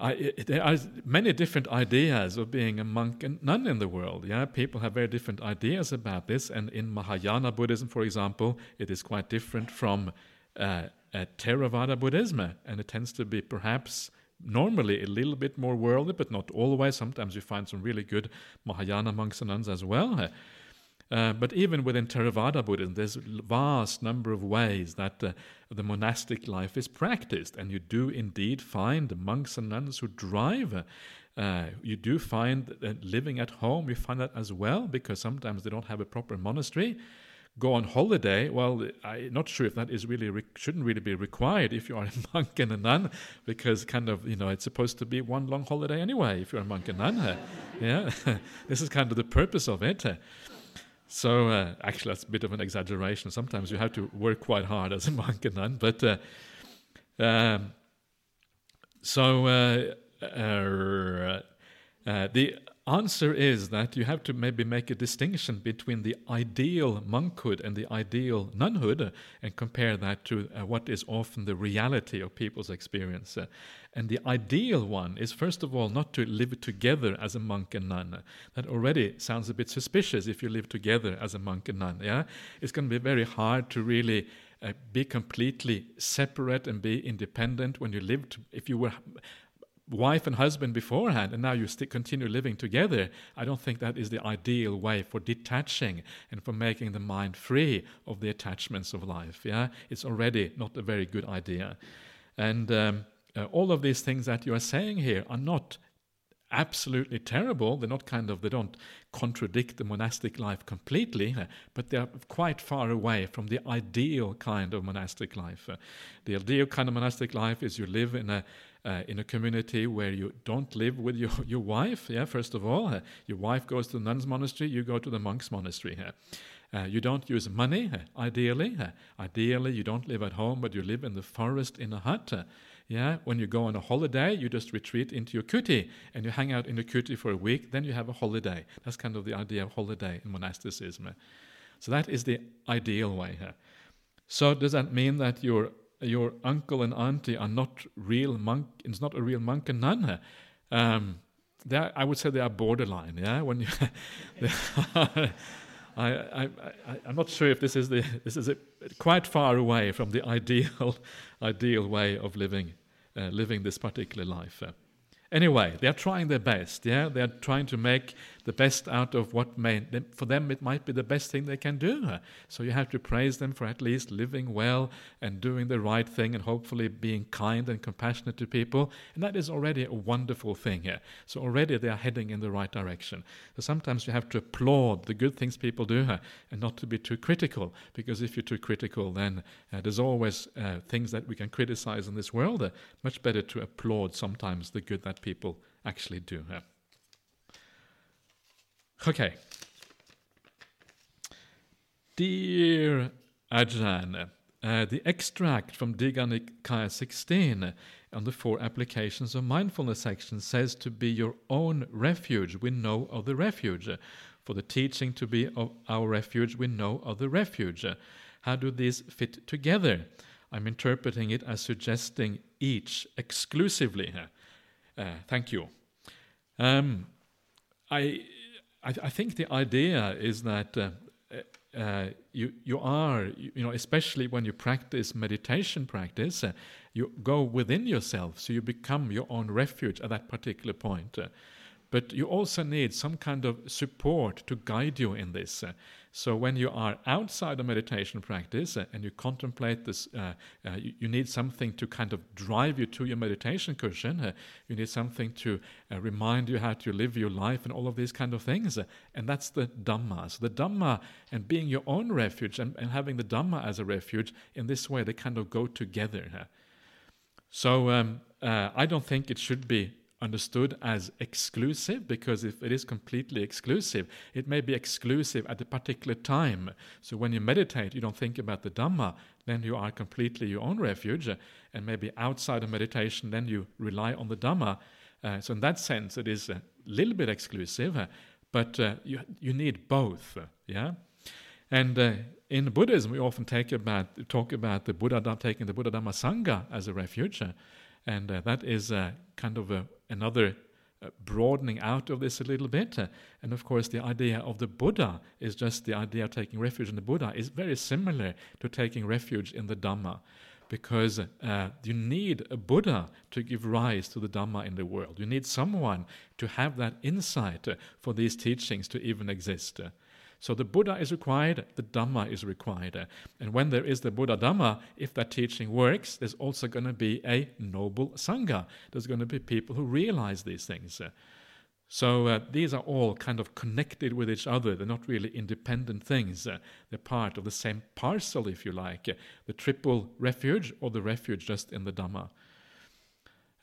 I, there are many different ideas of being a monk and nun in the world. Yeah, people have very different ideas about this, and in Mahayana Buddhism, for example, it is quite different from uh, Theravada Buddhism, and it tends to be perhaps normally a little bit more worldly, but not always. Sometimes you find some really good Mahayana monks and nuns as well. Uh, but even within Theravada Buddhism, there's a vast number of ways that uh, the monastic life is practiced, and you do indeed find monks and nuns who drive. Uh, you do find living at home. You find that as well because sometimes they don't have a proper monastery go on holiday, well, I'm not sure if that is really re- shouldn't really be required if you are a (laughs) monk and a nun, because kind of you know it's supposed to be one long holiday anyway if you're a monk and nun. yeah, (laughs) this is kind of the purpose of it. So uh, actually, that's a bit of an exaggeration. Sometimes you have to work quite hard as a monk and nun, but uh, um, so uh, uh, uh the answer is that you have to maybe make a distinction between the ideal monkhood and the ideal nunhood and compare that to uh, what is often the reality of people's experience. Uh, and the ideal one is, first of all, not to live together as a monk and nun. That already sounds a bit suspicious if you live together as a monk and nun. Yeah? It's going to be very hard to really uh, be completely separate and be independent when you live. To, if you were wife and husband beforehand and now you still continue living together, I don't think that is the ideal way for detaching and for making the mind free of the attachments of life. Yeah, it's already not a very good idea. And um, uh, all of these things that you are saying here are not absolutely terrible. They're not kind of, they don't contradict the monastic life completely, uh, but they're quite far away from the ideal kind of monastic life. Uh, the ideal kind of monastic life is you live in a uh, in a community where you don't live with your, your wife, yeah, first of all. Uh, your wife goes to the nun's monastery, you go to the monk's monastery. Uh, you don't use money, ideally. Ideally, you don't live at home, but you live in the forest in a hut. Yeah, when you go on a holiday, you just retreat into your kuti and you hang out in your kuti for a week, then you have a holiday. That's kind of the idea of holiday in monasticism. So that is the ideal way. So does that mean that you're your uncle and auntie are not real monk. It's not a real monk and nun. Um, are, I would say they are borderline. Yeah, when you, (laughs) I, I, I, I'm not sure if this is the this is a, quite far away from the (laughs) ideal ideal way of living uh, living this particular life. Uh, Anyway, they're trying their best. Yeah, they're trying to make the best out of what may, for them, it might be the best thing they can do. So you have to praise them for at least living well and doing the right thing and hopefully being kind and compassionate to people. And that is already a wonderful thing here. So already they are heading in the right direction. So sometimes you have to applaud the good things people do and not to be too critical, because if you're too critical, then uh, there's always uh, things that we can criticize in this world. Uh, much better to applaud sometimes the good that people actually do. Okay. Dear Ajahn, uh, the extract from Digha Nikaya 16 on the four applications of mindfulness section says to be your own refuge, we know of the refuge. For the teaching to be of our refuge, we know of the refuge. How do these fit together? I'm interpreting it as suggesting each exclusively. Uh, thank you. Um, I I, I, think the idea is that uh, uh, you you are you know especially when you practice meditation practice, uh, you go within yourself, so you become your own refuge at that particular point. Uh, but you also need some kind of support to guide you in this. So when you are outside of meditation practice uh, and you contemplate this, uh, uh, you, you, need something to kind of drive you to your meditation cushion. Uh, you need something to uh, remind you how to live your life and all of these kind of things. Uh, and that's the Dhamma. So the Dhamma and being your own refuge and, and having the Dhamma as a refuge, in this way, they kind of go together. So um, I don't think it should be understood as exclusive because if it is completely exclusive, it may be exclusive at a particular time. So when you meditate, you don't think about the Dhamma, then you are completely your own refuge, and maybe outside of meditation, then you rely on the Dhamma. Uh, so in that sense, it is a little bit exclusive, uh, but uh, you you need both. yeah, and uh, in Buddhism, we often about talk about the Buddha taking the Buddha Dhamma Sangha as a refuge, uh, and uh, that is kind of a another uh, broadening out of this a little bit. Uh, and of course, the idea of the Buddha is just the idea of taking refuge in the Buddha is very similar to taking refuge in the Dhamma. Because uh, you need a Buddha to give rise to the Dhamma in the world. You need someone to have that insight uh, for these teachings to even exist. So the Buddha is required, the Dhamma is required. And when there is the Buddha Dhamma, if that teaching works, there's also going to be a noble Sangha. There's going to be people who realize these things. So uh, these are all kind of connected with each other. They're not really independent things. Uh, they're part of the same parcel, if you like, uh, the triple refuge or the refuge just in the Dhamma.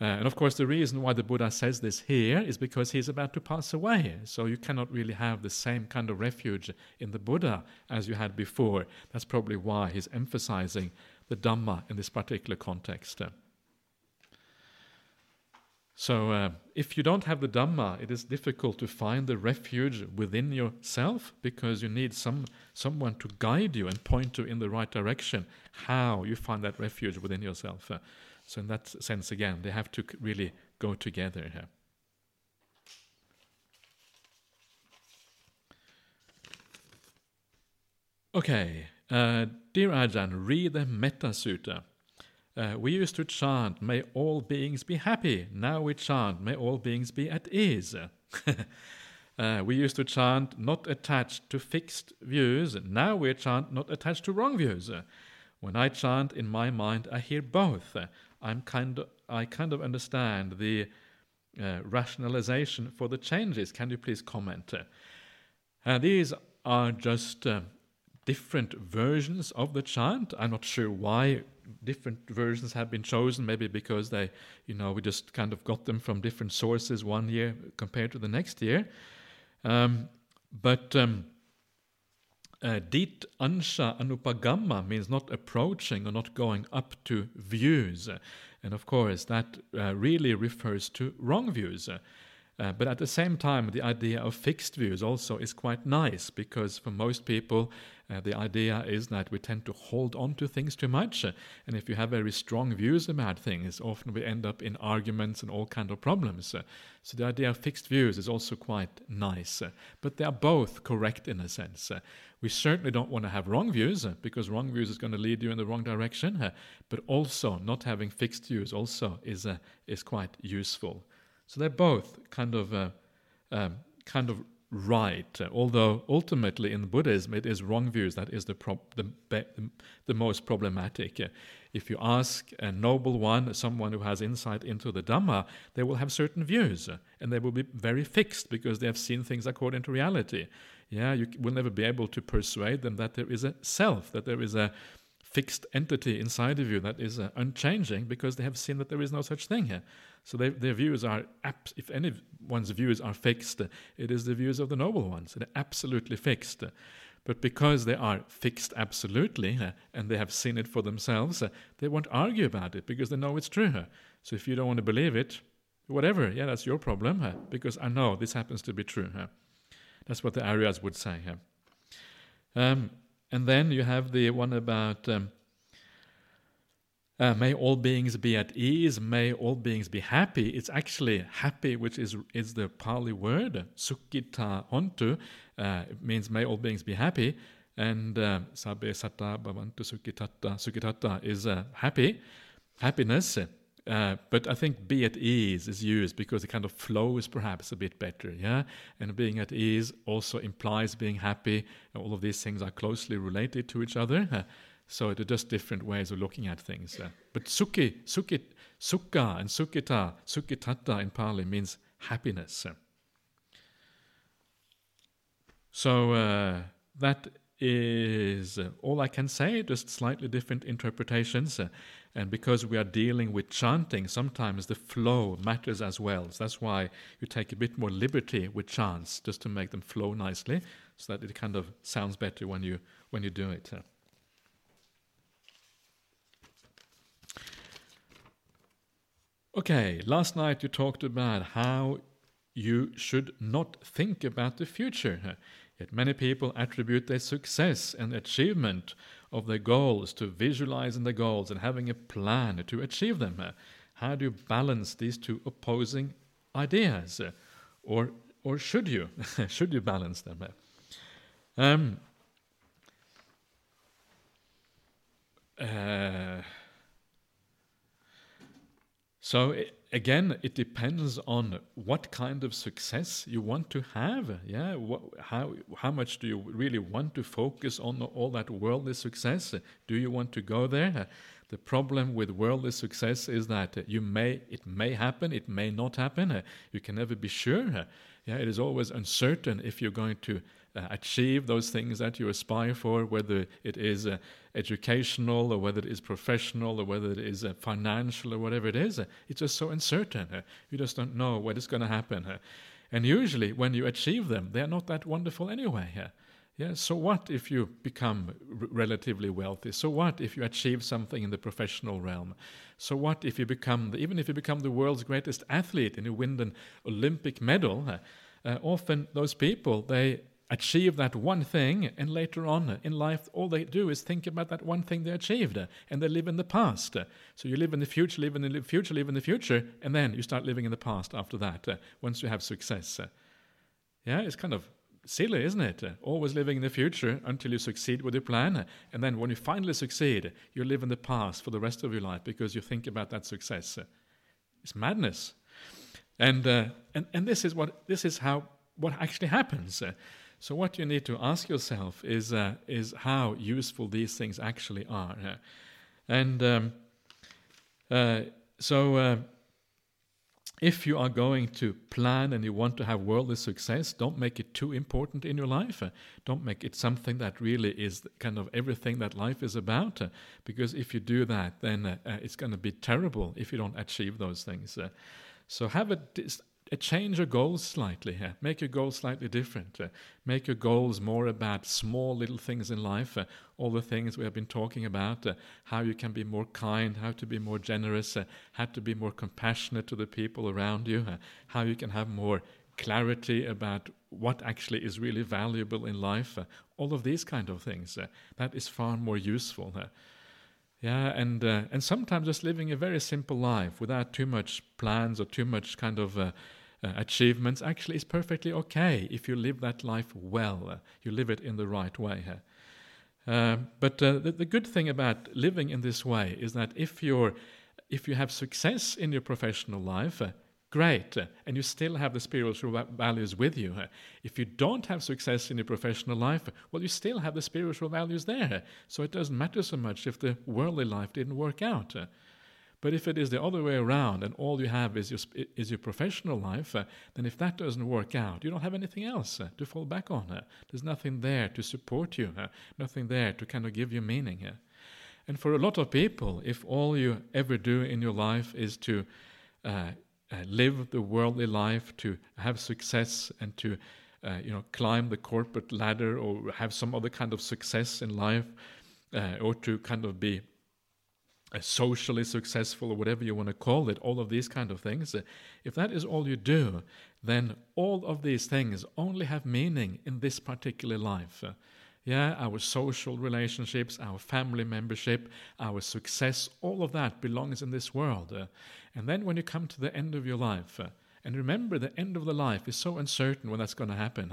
Uh, and of course, the reason why the Buddha says this here is because he's about to pass away. So you cannot really have the same kind of refuge in the Buddha as you had before. That's probably why he's emphasizing the Dhamma in this particular context. So, uh, if you don't have the Dhamma, it is difficult to find the refuge within yourself because you need some someone to guide you and point you in the right direction. How you find that refuge within yourself. Uh, so, in that sense, again, they have to really go together here. Okay, uh, dear Ajahn, read the Metta Sutta. Uh, we used to chant, May all beings be happy. Now we chant, May all beings be at ease. (laughs) uh, we used to chant, Not attached to fixed views. Now we chant, Not attached to wrong views. When I chant in my mind, I hear both. I'm kind of, I kind of understand the uh, rationalization for the changes. Can you please comment? Uh, these are just uh, different versions of the chant. I'm not sure why different versions have been chosen. Maybe because they, you know, we just kind of got them from different sources one year compared to the next year. Um, but um, uh, dit ansha anupagamma means not approaching or not going up to views. And of course, that uh, really refers to wrong views. Uh, but at the same time, the idea of fixed views also is quite nice because for most people, uh, the idea is that we tend to hold on to things too much. Uh, and if you have very strong views about things, often we end up in arguments and all kind of problems. Uh, so the idea of fixed views is also quite nice. Uh, but they are both correct in a sense. Uh, we certainly don't want to have wrong views because wrong views is going to lead you in the wrong direction. but also, not having fixed views also is, is quite useful. So they're both kind of uh, um, kind of right, although ultimately in Buddhism it is wrong views that is the, the, the, the, most problematic. If you ask a noble one, someone who has insight into the Dhamma, they will have certain views and they will be very fixed because they have seen things according to reality. Yeah, you will never be able to persuade them that there is a self, that there is a fixed entity inside of you that is uh, unchanging because they have seen that there is no such thing here. So they, their views are, if anyone's views are fixed, it is the views of the noble ones. They're absolutely fixed. But because they are fixed absolutely uh, and they have seen it for themselves, uh, they won't argue about it because they know it's true. So if you don't want to believe it, whatever, yeah, that's your problem uh, because I know this happens to be true. That's what the Aryas would say. Um, and then you have the one about um, uh, may all beings be at ease, may all beings be happy. It's actually happy, which is, is the Pali word, sukhita hontu. Uh, it means may all beings be happy. And uh, sabbe satta bhavantu sukhitatta, sukhitatta is uh, happy, happiness. Uh, but I think be at ease is used because it kind of flows perhaps a bit better, yeah? And being at ease also implies being happy. All of these things are closely related to each other. So they're just different ways of looking at things. Uh, but sukhi, sukhi, sukha and sukhita, sukhitatta in Pali means happiness. So uh, that is all I can say, just slightly different interpretations. Uh, and because we are dealing with chanting, sometimes the flow matters as well. So that's why you take a bit more liberty with chants, just to make them flow nicely, so that it kind of sounds better when you when you do it. Okay, last night you talked about how you should not think about the future. Yet many people attribute their success and achievement of their goals to visualizing the goals and having a plan to achieve them. How do you balance these two opposing ideas? Or, or should you? (laughs) should you balance them? Um, uh, so again, it depends on what kind of success you want to have. Yeah, what, how how much do you really want to focus on all that worldly success? Do you want to go there? The problem with worldly success is that you may it may happen, it may not happen. You can never be sure. Yeah, it is always uncertain if you're going to achieve those things that you aspire for, whether it is uh, educational or whether it is professional or whether it is uh, financial or whatever it is. Uh, it's just so uncertain. Uh, you just don't know what is going to happen. Uh. and usually, when you achieve them, they are not that wonderful anyway. Yeah, so what if you become r- relatively wealthy? So what if you achieve something in the professional realm? So what if you become, the, even if you become the world's greatest athlete and you win an Olympic medal? Uh, often those people they achieve that one thing, and later on in life, all they do is think about that one thing they achieved, and they live in the past. So you live in the future, live in the future, live in the future, and then you start living in the past after that, once you have success. Yeah, it's kind of silly, isn't it? Always living in the future until you succeed with your plan, and then when you finally succeed, you live in the past for the rest of your life because you think about that success. It's madness. And, uh, and, and this is what this is how what actually happens. So what you need to ask yourself is uh, is how useful these things actually are, uh, and um, uh, so. Uh, if you are going to plan and you want to have worldly success, don't make it too important in your life. Uh, don't make it something that really is kind of everything that life is about. Uh, because if you do that, then it's going to be terrible if you don't achieve those things. so have a change your goals slightly here. Make your goals slightly different. Uh, make your goals more about small little things in life, uh, all the things we have been talking about, uh, how you can be more kind, how to be more generous, uh, how to be more compassionate to the people around you, uh, how you can have more clarity about what actually is really valuable in life, uh, all of these kind of things. that is far more useful. Yeah, and and sometimes just living a very simple life without too much plans or too much kind of uh, achievements actually is perfectly okay if you live that life well. You live it in the right way. Um, but uh, the, the, good thing about living in this way is that if you're if you have success in your professional life, uh, great, uh, and you still have the spiritual values with you. If you don't have success in your professional life, well, you still have the spiritual values there. So it doesn't matter so much if the worldly life didn't work out. Uh, but if it is the other way around and all you have is your, is your professional life, uh, then if that doesn't work out, you don't have anything else uh, to fall back on. Uh. There's nothing there to support you, nothing there to kind of give you meaning. And for a lot of people, if all you ever do in your life is to uh, uh, live the worldly life, to have success, and to uh, you know climb the corporate ladder, or have some other kind of success in life, or to kind of be socially successful or whatever you want to call it, all of these kind of things, uh, if that is all you do, then all of these things only have meaning in this particular life. Uh, yeah, our social relationships, our family membership, our success, all of that belongs in this world. Uh, and then when you come to the end of your life, and remember the end of the life is so uncertain when that's going to happen,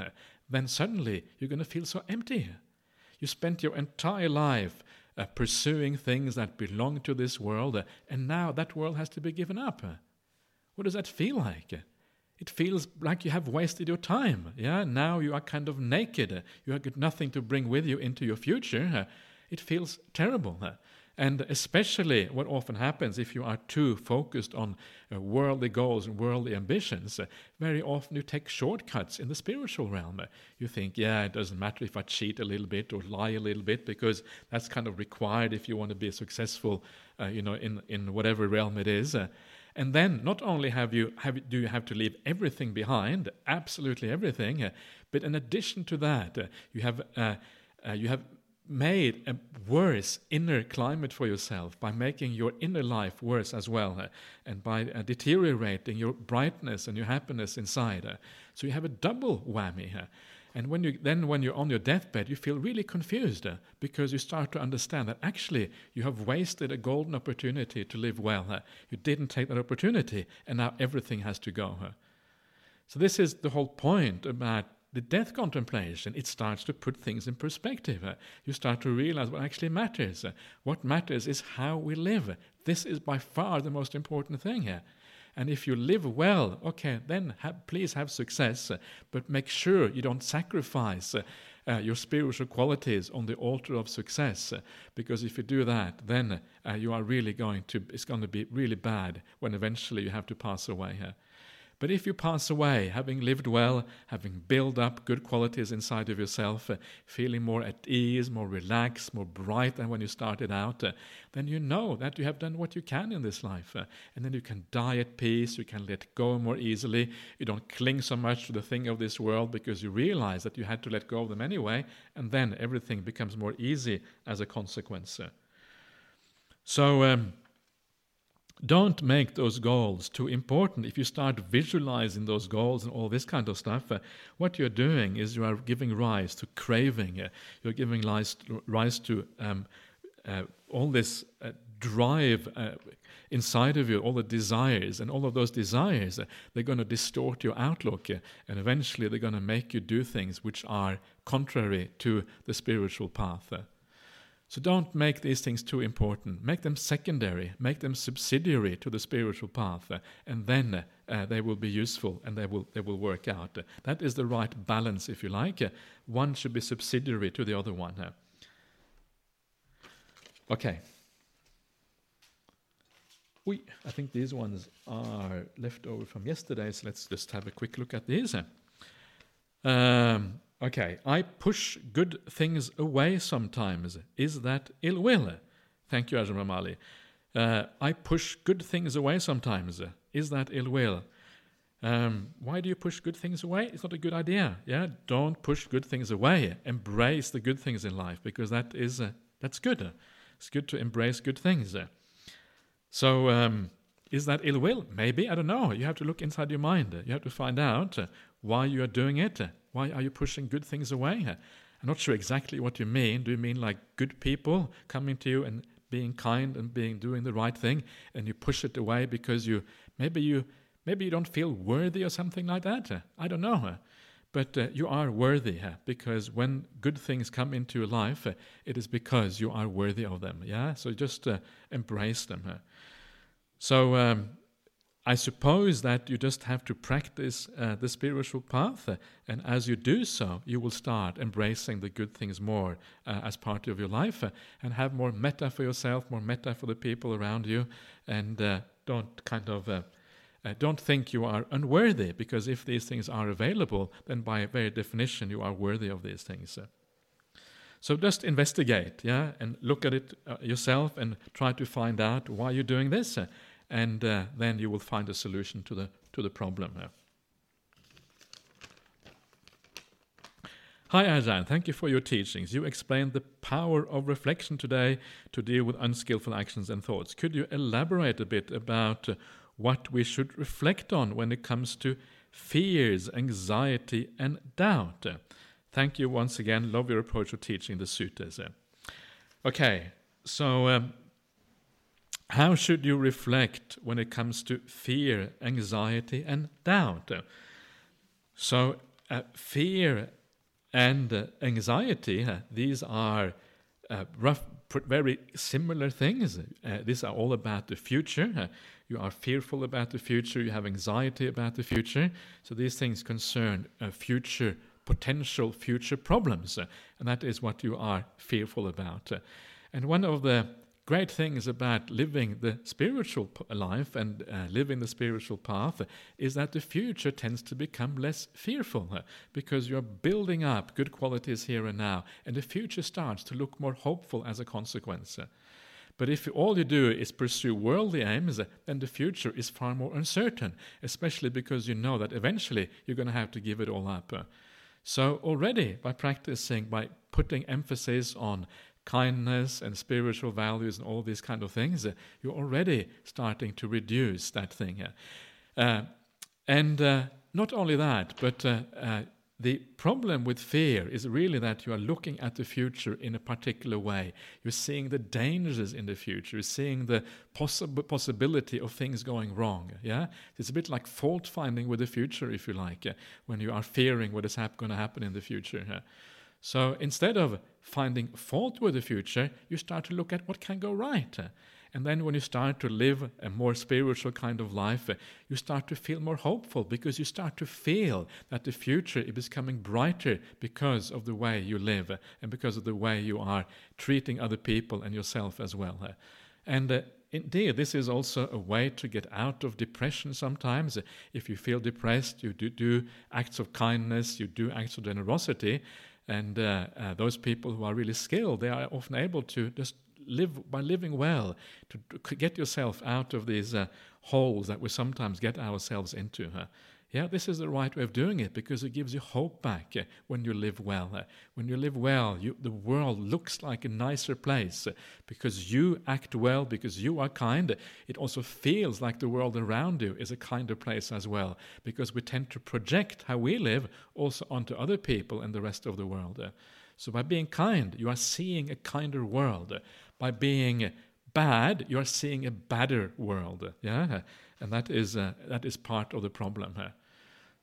then suddenly you're going to feel so empty. You spent your entire life uh, pursuing things that belong to this world, uh, and now that world has to be given up. What does that feel like? It feels like you have wasted your time. Yeah, now you are kind of naked. You have got nothing to bring with you into your future. It feels terrible. And especially what often happens if you are too focused on uh, worldly goals and worldly ambitions, uh, very often you take shortcuts in the spiritual realm. Uh, you think, yeah, it doesn't matter if I cheat a little bit or lie a little bit because that's kind of required if you want to be successful, uh, you know, in, in whatever realm it is. Uh, and then not only have you have, do you have to leave everything behind, absolutely everything, uh, but in addition to that, you have you have made a worse inner climate for yourself by making your inner life worse as well uh, and by uh, deteriorating your brightness and your happiness inside uh, so you have a double whammy here and when you then when you're on your deathbed you feel really confused uh, because you start to understand that actually you have wasted a golden opportunity to live well uh, you didn't take that opportunity and now everything has to go uh. so this is the whole point about the death contemplation, it starts to put things in perspective. Uh, you start to realize what actually matters. Uh, what matters is how we live. This is by far the most important thing here. And if you live well, okay, then please have success, uh, but make sure you don't sacrifice uh, uh, your spiritual qualities on the altar of success. Uh, because if you do that, then you are really going to, it's going to be really bad when eventually you have to pass away here. But if you pass away, having lived well, having built up good qualities inside of yourself, uh, feeling more at ease, more relaxed, more bright than when you started out, uh, then you know that you have done what you can in this life. Uh, and then you can die at peace, you can let go more easily, you don't cling so much to the thing of this world because you realize that you had to let go of them anyway, and then everything becomes more easy as a consequence. So, um, don't make those goals too important. If you start visualizing those goals and all this kind of stuff, uh, what you're doing is you are giving rise to craving. Uh, you're giving rise, rise to um, uh, all this uh, drive uh, inside of you, all the desires, and all of those desires, uh, they're going to distort your outlook, and eventually they're going to make you do things which are contrary to the spiritual path. So don't make these things too important. Make them secondary, make them subsidiary to the spiritual path, uh, and then uh, they will be useful and they will, they will work out. Uh, that is the right balance, if you like. Uh, one should be subsidiary to the other one. Uh. Okay. We, I think these ones are left over from yesterday, so let's just have a quick look at these. Uh. Um, Okay, I push good things away sometimes. Is that ill will? Thank you, Ajahn Brahmali. Uh, I push good things away sometimes. Is that ill will? Um, why do you push good things away? It's not a good idea. Yeah, don't push good things away. Embrace the good things in life because that is uh, that's good. It's good to embrace good things. So, um, is that ill will? Maybe I don't know. You have to look inside your mind. You have to find out why you are doing it. Why are you pushing good things away? I'm not sure exactly what you mean. Do you mean like good people coming to you and being kind and being doing the right thing, and you push it away because you maybe you maybe you don't feel worthy or something like that? I don't know. But uh, you are worthy because when good things come into your life, uh, it is because you are worthy of them. Yeah, so just uh, embrace them. So um, I suppose that you just have to practice uh, the spiritual path, uh, and as you do so, you will start embracing the good things more uh, as part of your life, uh, and have more metta for yourself, more metta for the people around you, and uh, don't kind of uh, don't think you are unworthy, because if these things are available, then by very definition you are worthy of these things. So just investigate, yeah, and look at it yourself, and try to find out why you're doing this and uh, then you will find a solution to the to the problem. Hi Ajahn, thank you for your teachings. You explained the power of reflection today to deal with unskillful actions and thoughts. Could you elaborate a bit about uh, what we should reflect on when it comes to fears, anxiety, and doubt? Thank you once again. Love your approach to teaching the suttas. Okay, so um, how should you reflect when it comes to fear, anxiety, and doubt? So, uh, fear and uh, anxiety, uh, these are uh, rough, very similar things. Uh, these are all about the future. Uh, you are fearful about the future, you have anxiety about the future. So, these things concern future, potential future problems. and that is what you are fearful about. and one of the great thing is about living the spiritual life and uh, living the spiritual path is that the future tends to become less fearful uh, because you're building up good qualities here and now, and the future starts to look more hopeful as a consequence. But if all you do is pursue worldly aims, then the future is far more uncertain, especially because you know that eventually you're going to have to give it all up. So, already by practicing, by putting emphasis on kindness and spiritual values and all these kind of things, uh, you're already starting to reduce that thing. Uh, and uh, not only that, but uh, uh, the problem with fear is really that you are looking at the future in a particular way. You're seeing the dangers in the future. You're seeing the possi- possibility of things going wrong. Yeah, it's a bit like fault finding with the future, if you like, when you are fearing what is hap- going to happen in the future. So instead of finding fault with the future, you start to look at what can go right. And then when you start to live a more spiritual kind of life, you start to feel more hopeful because you start to feel that the future is becoming brighter because of the way you live and because of the way you are treating other people and yourself as well. And uh, indeed, this is also a way to get out of depression sometimes. If you feel depressed, you do, do acts of kindness, you do acts of generosity, and uh, uh, those people who are really skilled, they are often able to just live by living well, to get yourself out of these uh, holes that we sometimes get ourselves into. Yeah, this is the right way of doing it because it gives you hope back uh, when you live well. Uh, when you live well, you, the world looks like a nicer place uh, because you act well, because you are kind. It also feels like the world around you is a kinder place as well because we tend to project how we live also onto other people and the rest of the world. So by being kind, you are seeing a kinder world. By being bad, you are seeing a badder world. Yeah, and that is uh, that is part of the problem.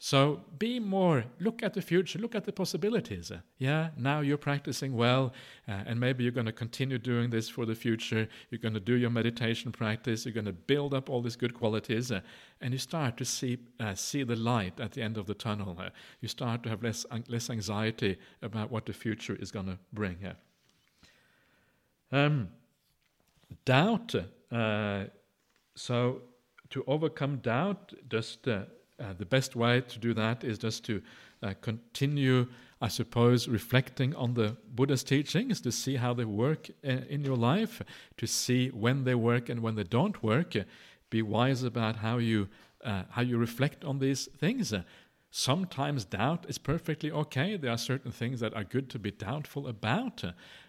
So be more, look at the future, look at the possibilities. Yeah, now you're practicing well, uh, and maybe you're going to continue doing this for the future. You're going to do your meditation practice, you're going to build up all these good qualities, uh, and you start to see, uh, see the light at the end of the tunnel. Uh. you start to have less, less anxiety about what the future is going to bring. Um, doubt. Uh, so to overcome doubt, just uh, the best way to do that is just to uh, continue, I suppose, reflecting on the Buddha's teachings to see how they work uh, in your life, to see when they work and when they don't work. Be wise about how you uh, how you reflect on these things. Sometimes doubt is perfectly okay. There are certain things that are good to be doubtful about.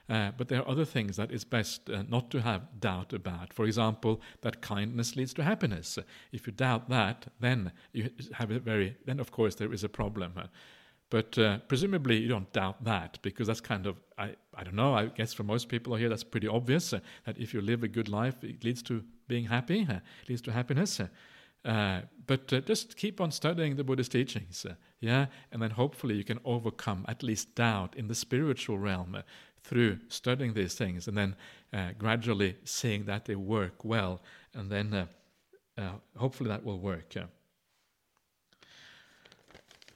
Uh, but there are other things that it's best uh, not to have doubt about. For example, that kindness leads to happiness. If you doubt that, then you have a very then of course there is a problem. But uh, presumably you don't doubt that because that's kind of I, I don't know I guess for most people here that's pretty obvious uh, that if you live a good life it leads to being happy, uh, leads to happiness. Uh, but uh, just keep on studying the Buddhist teachings, uh, yeah, and then hopefully you can overcome at least doubt in the spiritual realm through studying these things and then uh, gradually seeing that they work well and then uh, uh, hopefully that will work.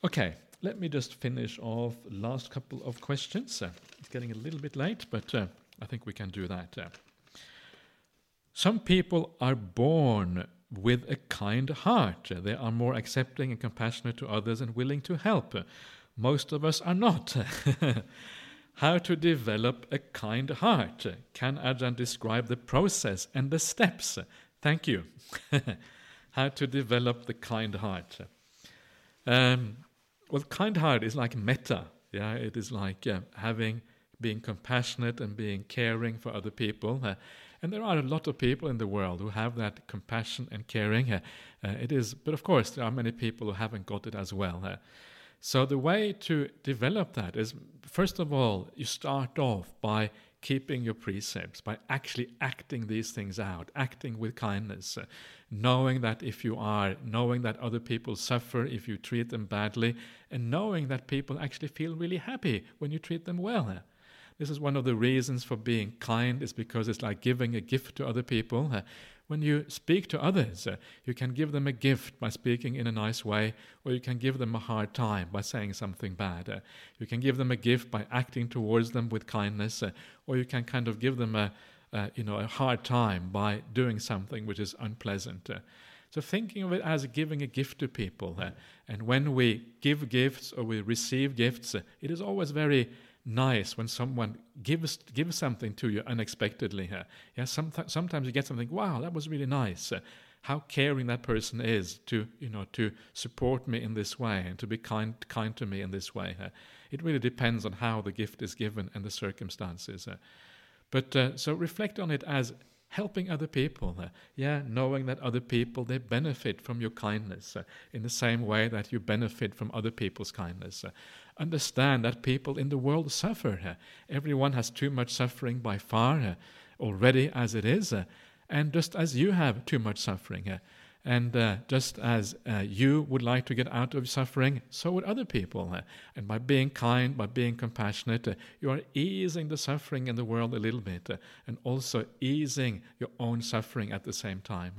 Okay, let me just finish off last couple of questions. Uh, it's getting a little bit late, but uh, I think we can do that. Uh. Some people are born with a kind heart. They are more accepting and compassionate to others and willing to help. Most of us are not. (laughs) How to develop a kind heart? Can Ajahn describe the process and the steps? Thank you. (laughs) How to develop the kind heart? Um, well, kind heart is like metta. Yeah, it is like uh, having, being compassionate and being caring for other people. Uh, and there are a lot of people in the world who have that compassion and caring. Uh, uh it is, but of course, there are many people who haven't got it as well. Uh. so the way to develop that is, first of all, you start off by keeping your precepts, by actually acting these things out, acting with kindness, uh, knowing that if you are, knowing that other people suffer if you treat them badly, and knowing that people actually feel really happy when you treat them well. This is one of the reasons for being kind, is because it's like giving a gift to other people. Uh, when you speak to others, uh, you can give them a gift by speaking in a nice way, or you can give them a hard time by saying something bad. Uh, you can give them a gift by acting towards them with kindness, or you can kind of give them a, you know, a hard time by doing something which is unpleasant. So thinking of it as giving a gift to people, uh, and when we give gifts or we receive gifts, uh, it is always very nice when someone gives gives something to you unexpectedly. Uh, yeah, sometimes sometimes you get something. Wow, that was really nice. Uh, how caring that person is to you know to support me in this way and to be kind kind to me in this way. It really depends on how the gift is given and the circumstances. But uh, so reflect on it as helping other people uh, yeah knowing that other people they benefit from your kindness uh, in the same way that you benefit from other people's kindness understand that people in the world suffer. Everyone has too much suffering by far already as it is, and just as you have too much suffering. And uh, just as uh, you would like to get out of suffering, so would other people. And by being kind, by being compassionate, you are easing the suffering in the world a little bit, and also easing your own suffering at the same time.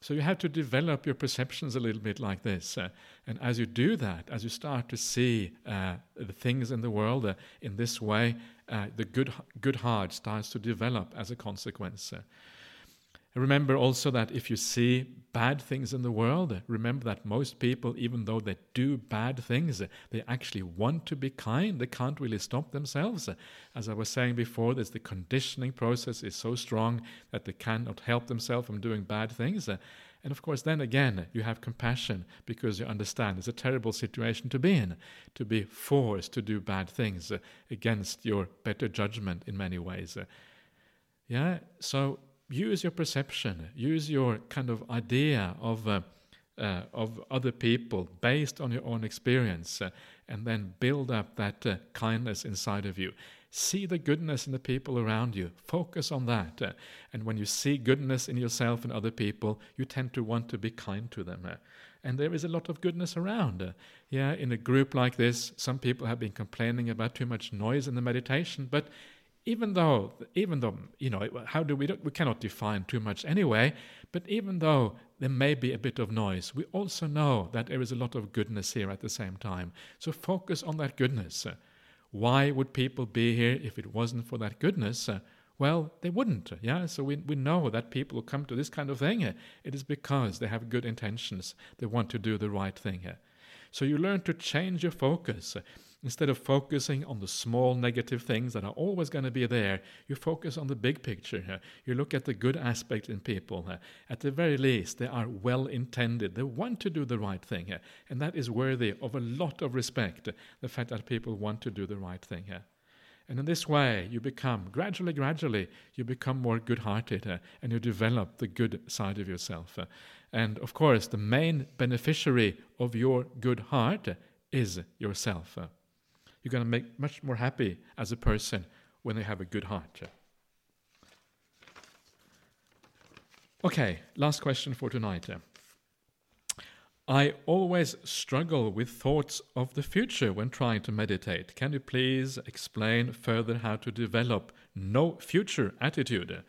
So you have to develop your perceptions a little bit like this. Uh, and as you do that, as you start to see uh, the things in the world uh, in this way, uh, the good, good heart starts to develop as a consequence. Remember also that if you see bad things in the world, remember that most people, even though they do bad things, they actually want to be kind. They can't really stop themselves. As I was saying before, there's the conditioning process is so strong that they cannot help themselves from doing bad things. And of course, then again, you have compassion because you understand it's a terrible situation to be in, to be forced to do bad things against your better judgment in many ways. Yeah, so use your perception, use your kind of idea of, uh, uh, of other people based on your own experience, uh, and then build up that uh, kindness inside of you. See the goodness in the people around you. Focus on that. Uh, and when you see goodness in yourself and other people, you tend to want to be kind to them. Uh, and there is a lot of goodness around. yeah, in a group like this, some people have been complaining about too much noise in the meditation, but even though, even though, you know, how do we, we cannot define too much anyway, but even though there may be a bit of noise, we also know that there is a lot of goodness here at the same time. So focus on that goodness. Why would people be here if it wasn't for that goodness? Well, they wouldn't, yeah? So we, we know that people who come to this kind of thing, it is because they have good intentions. They want to do the right thing. So you learn to change your focus. Instead of focusing on the small negative things that are always going to be there, you focus on the big picture. You look at the good aspect in people. At the very least, they are well intended. They want to do the right thing. And that is worthy of a lot of respect, the fact that people want to do the right thing. And in this way, you become, gradually, gradually, you become more good hearted uh, and you develop the good side of yourself. Uh, and of course, the main beneficiary of your good heart is yourself. Uh, you're going to make much more happy as a person when they have a good heart. Okay, last question for tonight. I always struggle with thoughts of the future when trying to meditate. Can you please explain further how to develop no future attitude?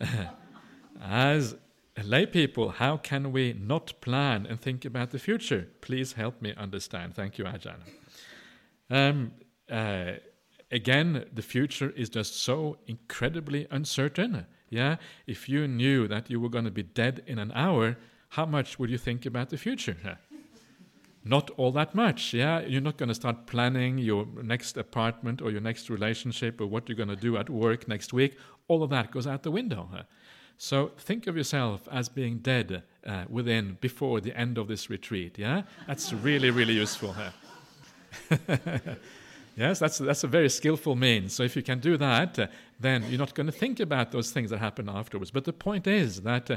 (laughs) As lay people, how can we not plan and think about the future? Please help me understand. Thank you, Ajahn. Um, uh, again, the future is just so incredibly uncertain. Yeah, if you knew that you were going to be dead in an hour, how much would you think about the future? (laughs) not all that much. Yeah, you're not going to start planning your next apartment or your next relationship or what you're going to do at work next week. All of that goes out the window. So think of yourself as being dead uh, within before the end of this retreat. Yeah, that's really really useful. (laughs) yes, that's that's a very skillful means. So if you can do that, uh, then you're not going to think about those things that happen afterwards. But the point is that. Uh,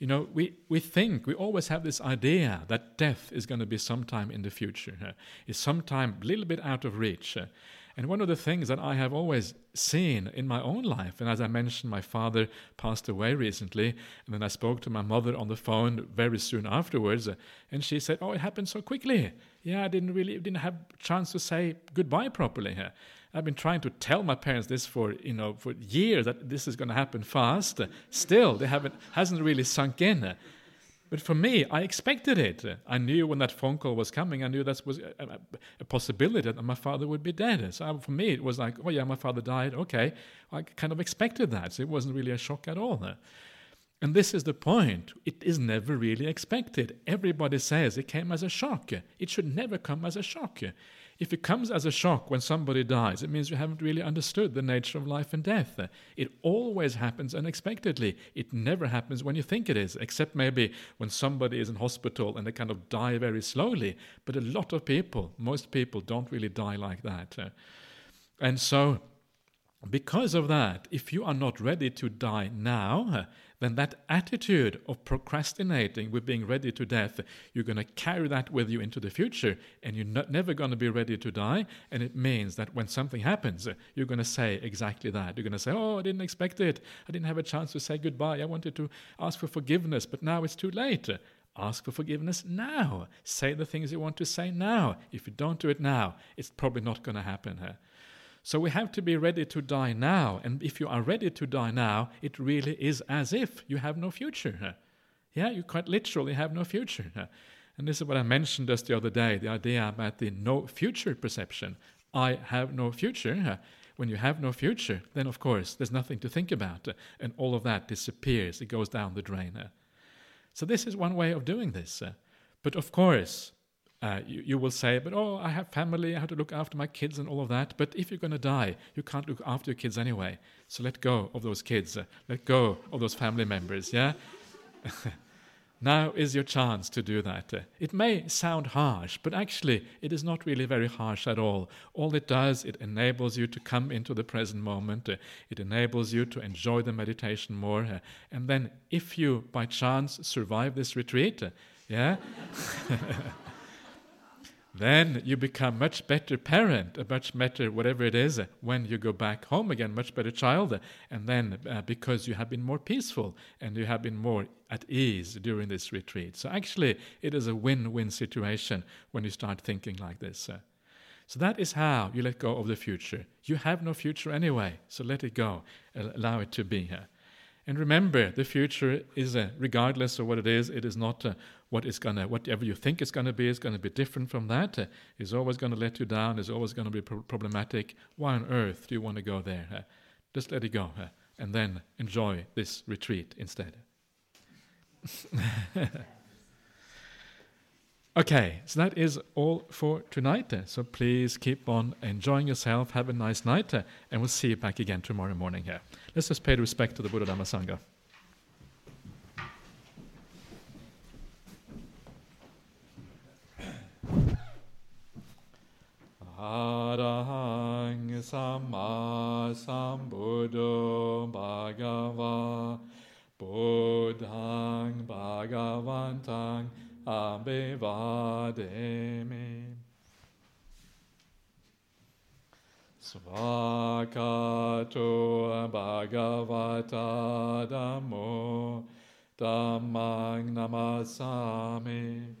you know, we, we think, we always have this idea that death is going to be sometime in the future, uh, is sometime a little bit out of reach. Uh, and one of the things that I have always seen in my own life, and as I mentioned, my father passed away recently, and then I spoke to my mother on the phone very soon afterwards, uh, and she said, "Oh, it happened so quickly. Yeah, I didn't really didn't have chance to say goodbye properly here." I've been trying to tell my parents this for you know for years that this is going to happen fast. Still, they haven't hasn't really sunk in. But for me, I expected it. I knew when that phone call was coming, I knew that was a, a, a possibility that my father would be dead. So for me, it was like, oh yeah, my father died. Okay, I kind of expected that. So it wasn't really a shock at all. And this is the point. It is never really expected. Everybody says it came as a shock. It should never come as a shock. If it comes as a shock when somebody dies, it means you haven't really understood the nature of life and death. It always happens unexpectedly. It never happens when you think it is, except maybe when somebody is in hospital and they kind of die very slowly. But a lot of people, most people, don't really die like that. And so, because of that, if you are not ready to die now, then that attitude of procrastinating with being ready to death, you're going to carry that with you into the future and you're not, never going to be ready to die. And it means that when something happens, you're going to say exactly that. You're going to say, Oh, I didn't expect it. I didn't have a chance to say goodbye. I wanted to ask for forgiveness, but now it's too late. Ask for forgiveness now. Say the things you want to say now. If you don't do it now, it's probably not going to happen. So we have to be ready to die now. And if you are ready to die now, it really is as if you have no future. Yeah, you quite literally have no future. And this is what I mentioned just the other day the idea about the no future perception. I have no future. When you have no future, then of course there's nothing to think about, and all of that disappears, it goes down the drain. So, this is one way of doing this. But of course, uh, you, you, will say, but oh, I have family, I have to look after my kids and all of that. But if you're going to die, you can't look after your kids anyway. So let go of those kids, uh, let go of those family members, yeah? (laughs) now is your chance to do that. Uh, it may sound harsh, but actually, it is not really very harsh at all. All it does, it enables you to come into the present moment, it enables you to enjoy the meditation more. And then, if you by chance survive this retreat, yeah? (laughs) then you become much better parent, a much better whatever it is when you go back home again, much better child. And then uh, because you have been more peaceful and you have been more at ease during this retreat. So actually, it is a win-win situation when you start thinking like this. Uh, so that is how you let go of the future. You have no future anyway, so let it go. Allow it to be here. And remember, the future is, uh, regardless of what it is, it is not uh, what is gonna, whatever you think it's gonna be, is gonna be different from that. Uh, it's always gonna let you down. Is always gonna be pro- problematic. Why on earth do you want to go there? Uh, just let it go, uh, and then enjoy this retreat instead. (laughs) Okay, so that is all for tonight. So please keep on enjoying yourself. Have a nice night, and we'll see you back again tomorrow morning here. Let's just pay respect to the Buddha Dhamma Sangha. Arahang Samma Sambuddho Bhagava Buddhang Bhagavantang abhivademi. Svakkhato bhagavata dhammo dhammang namasami.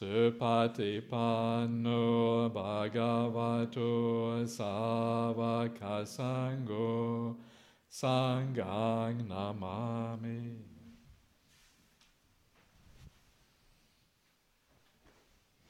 Supatipanno bhagavato savakasango Sangang Namami.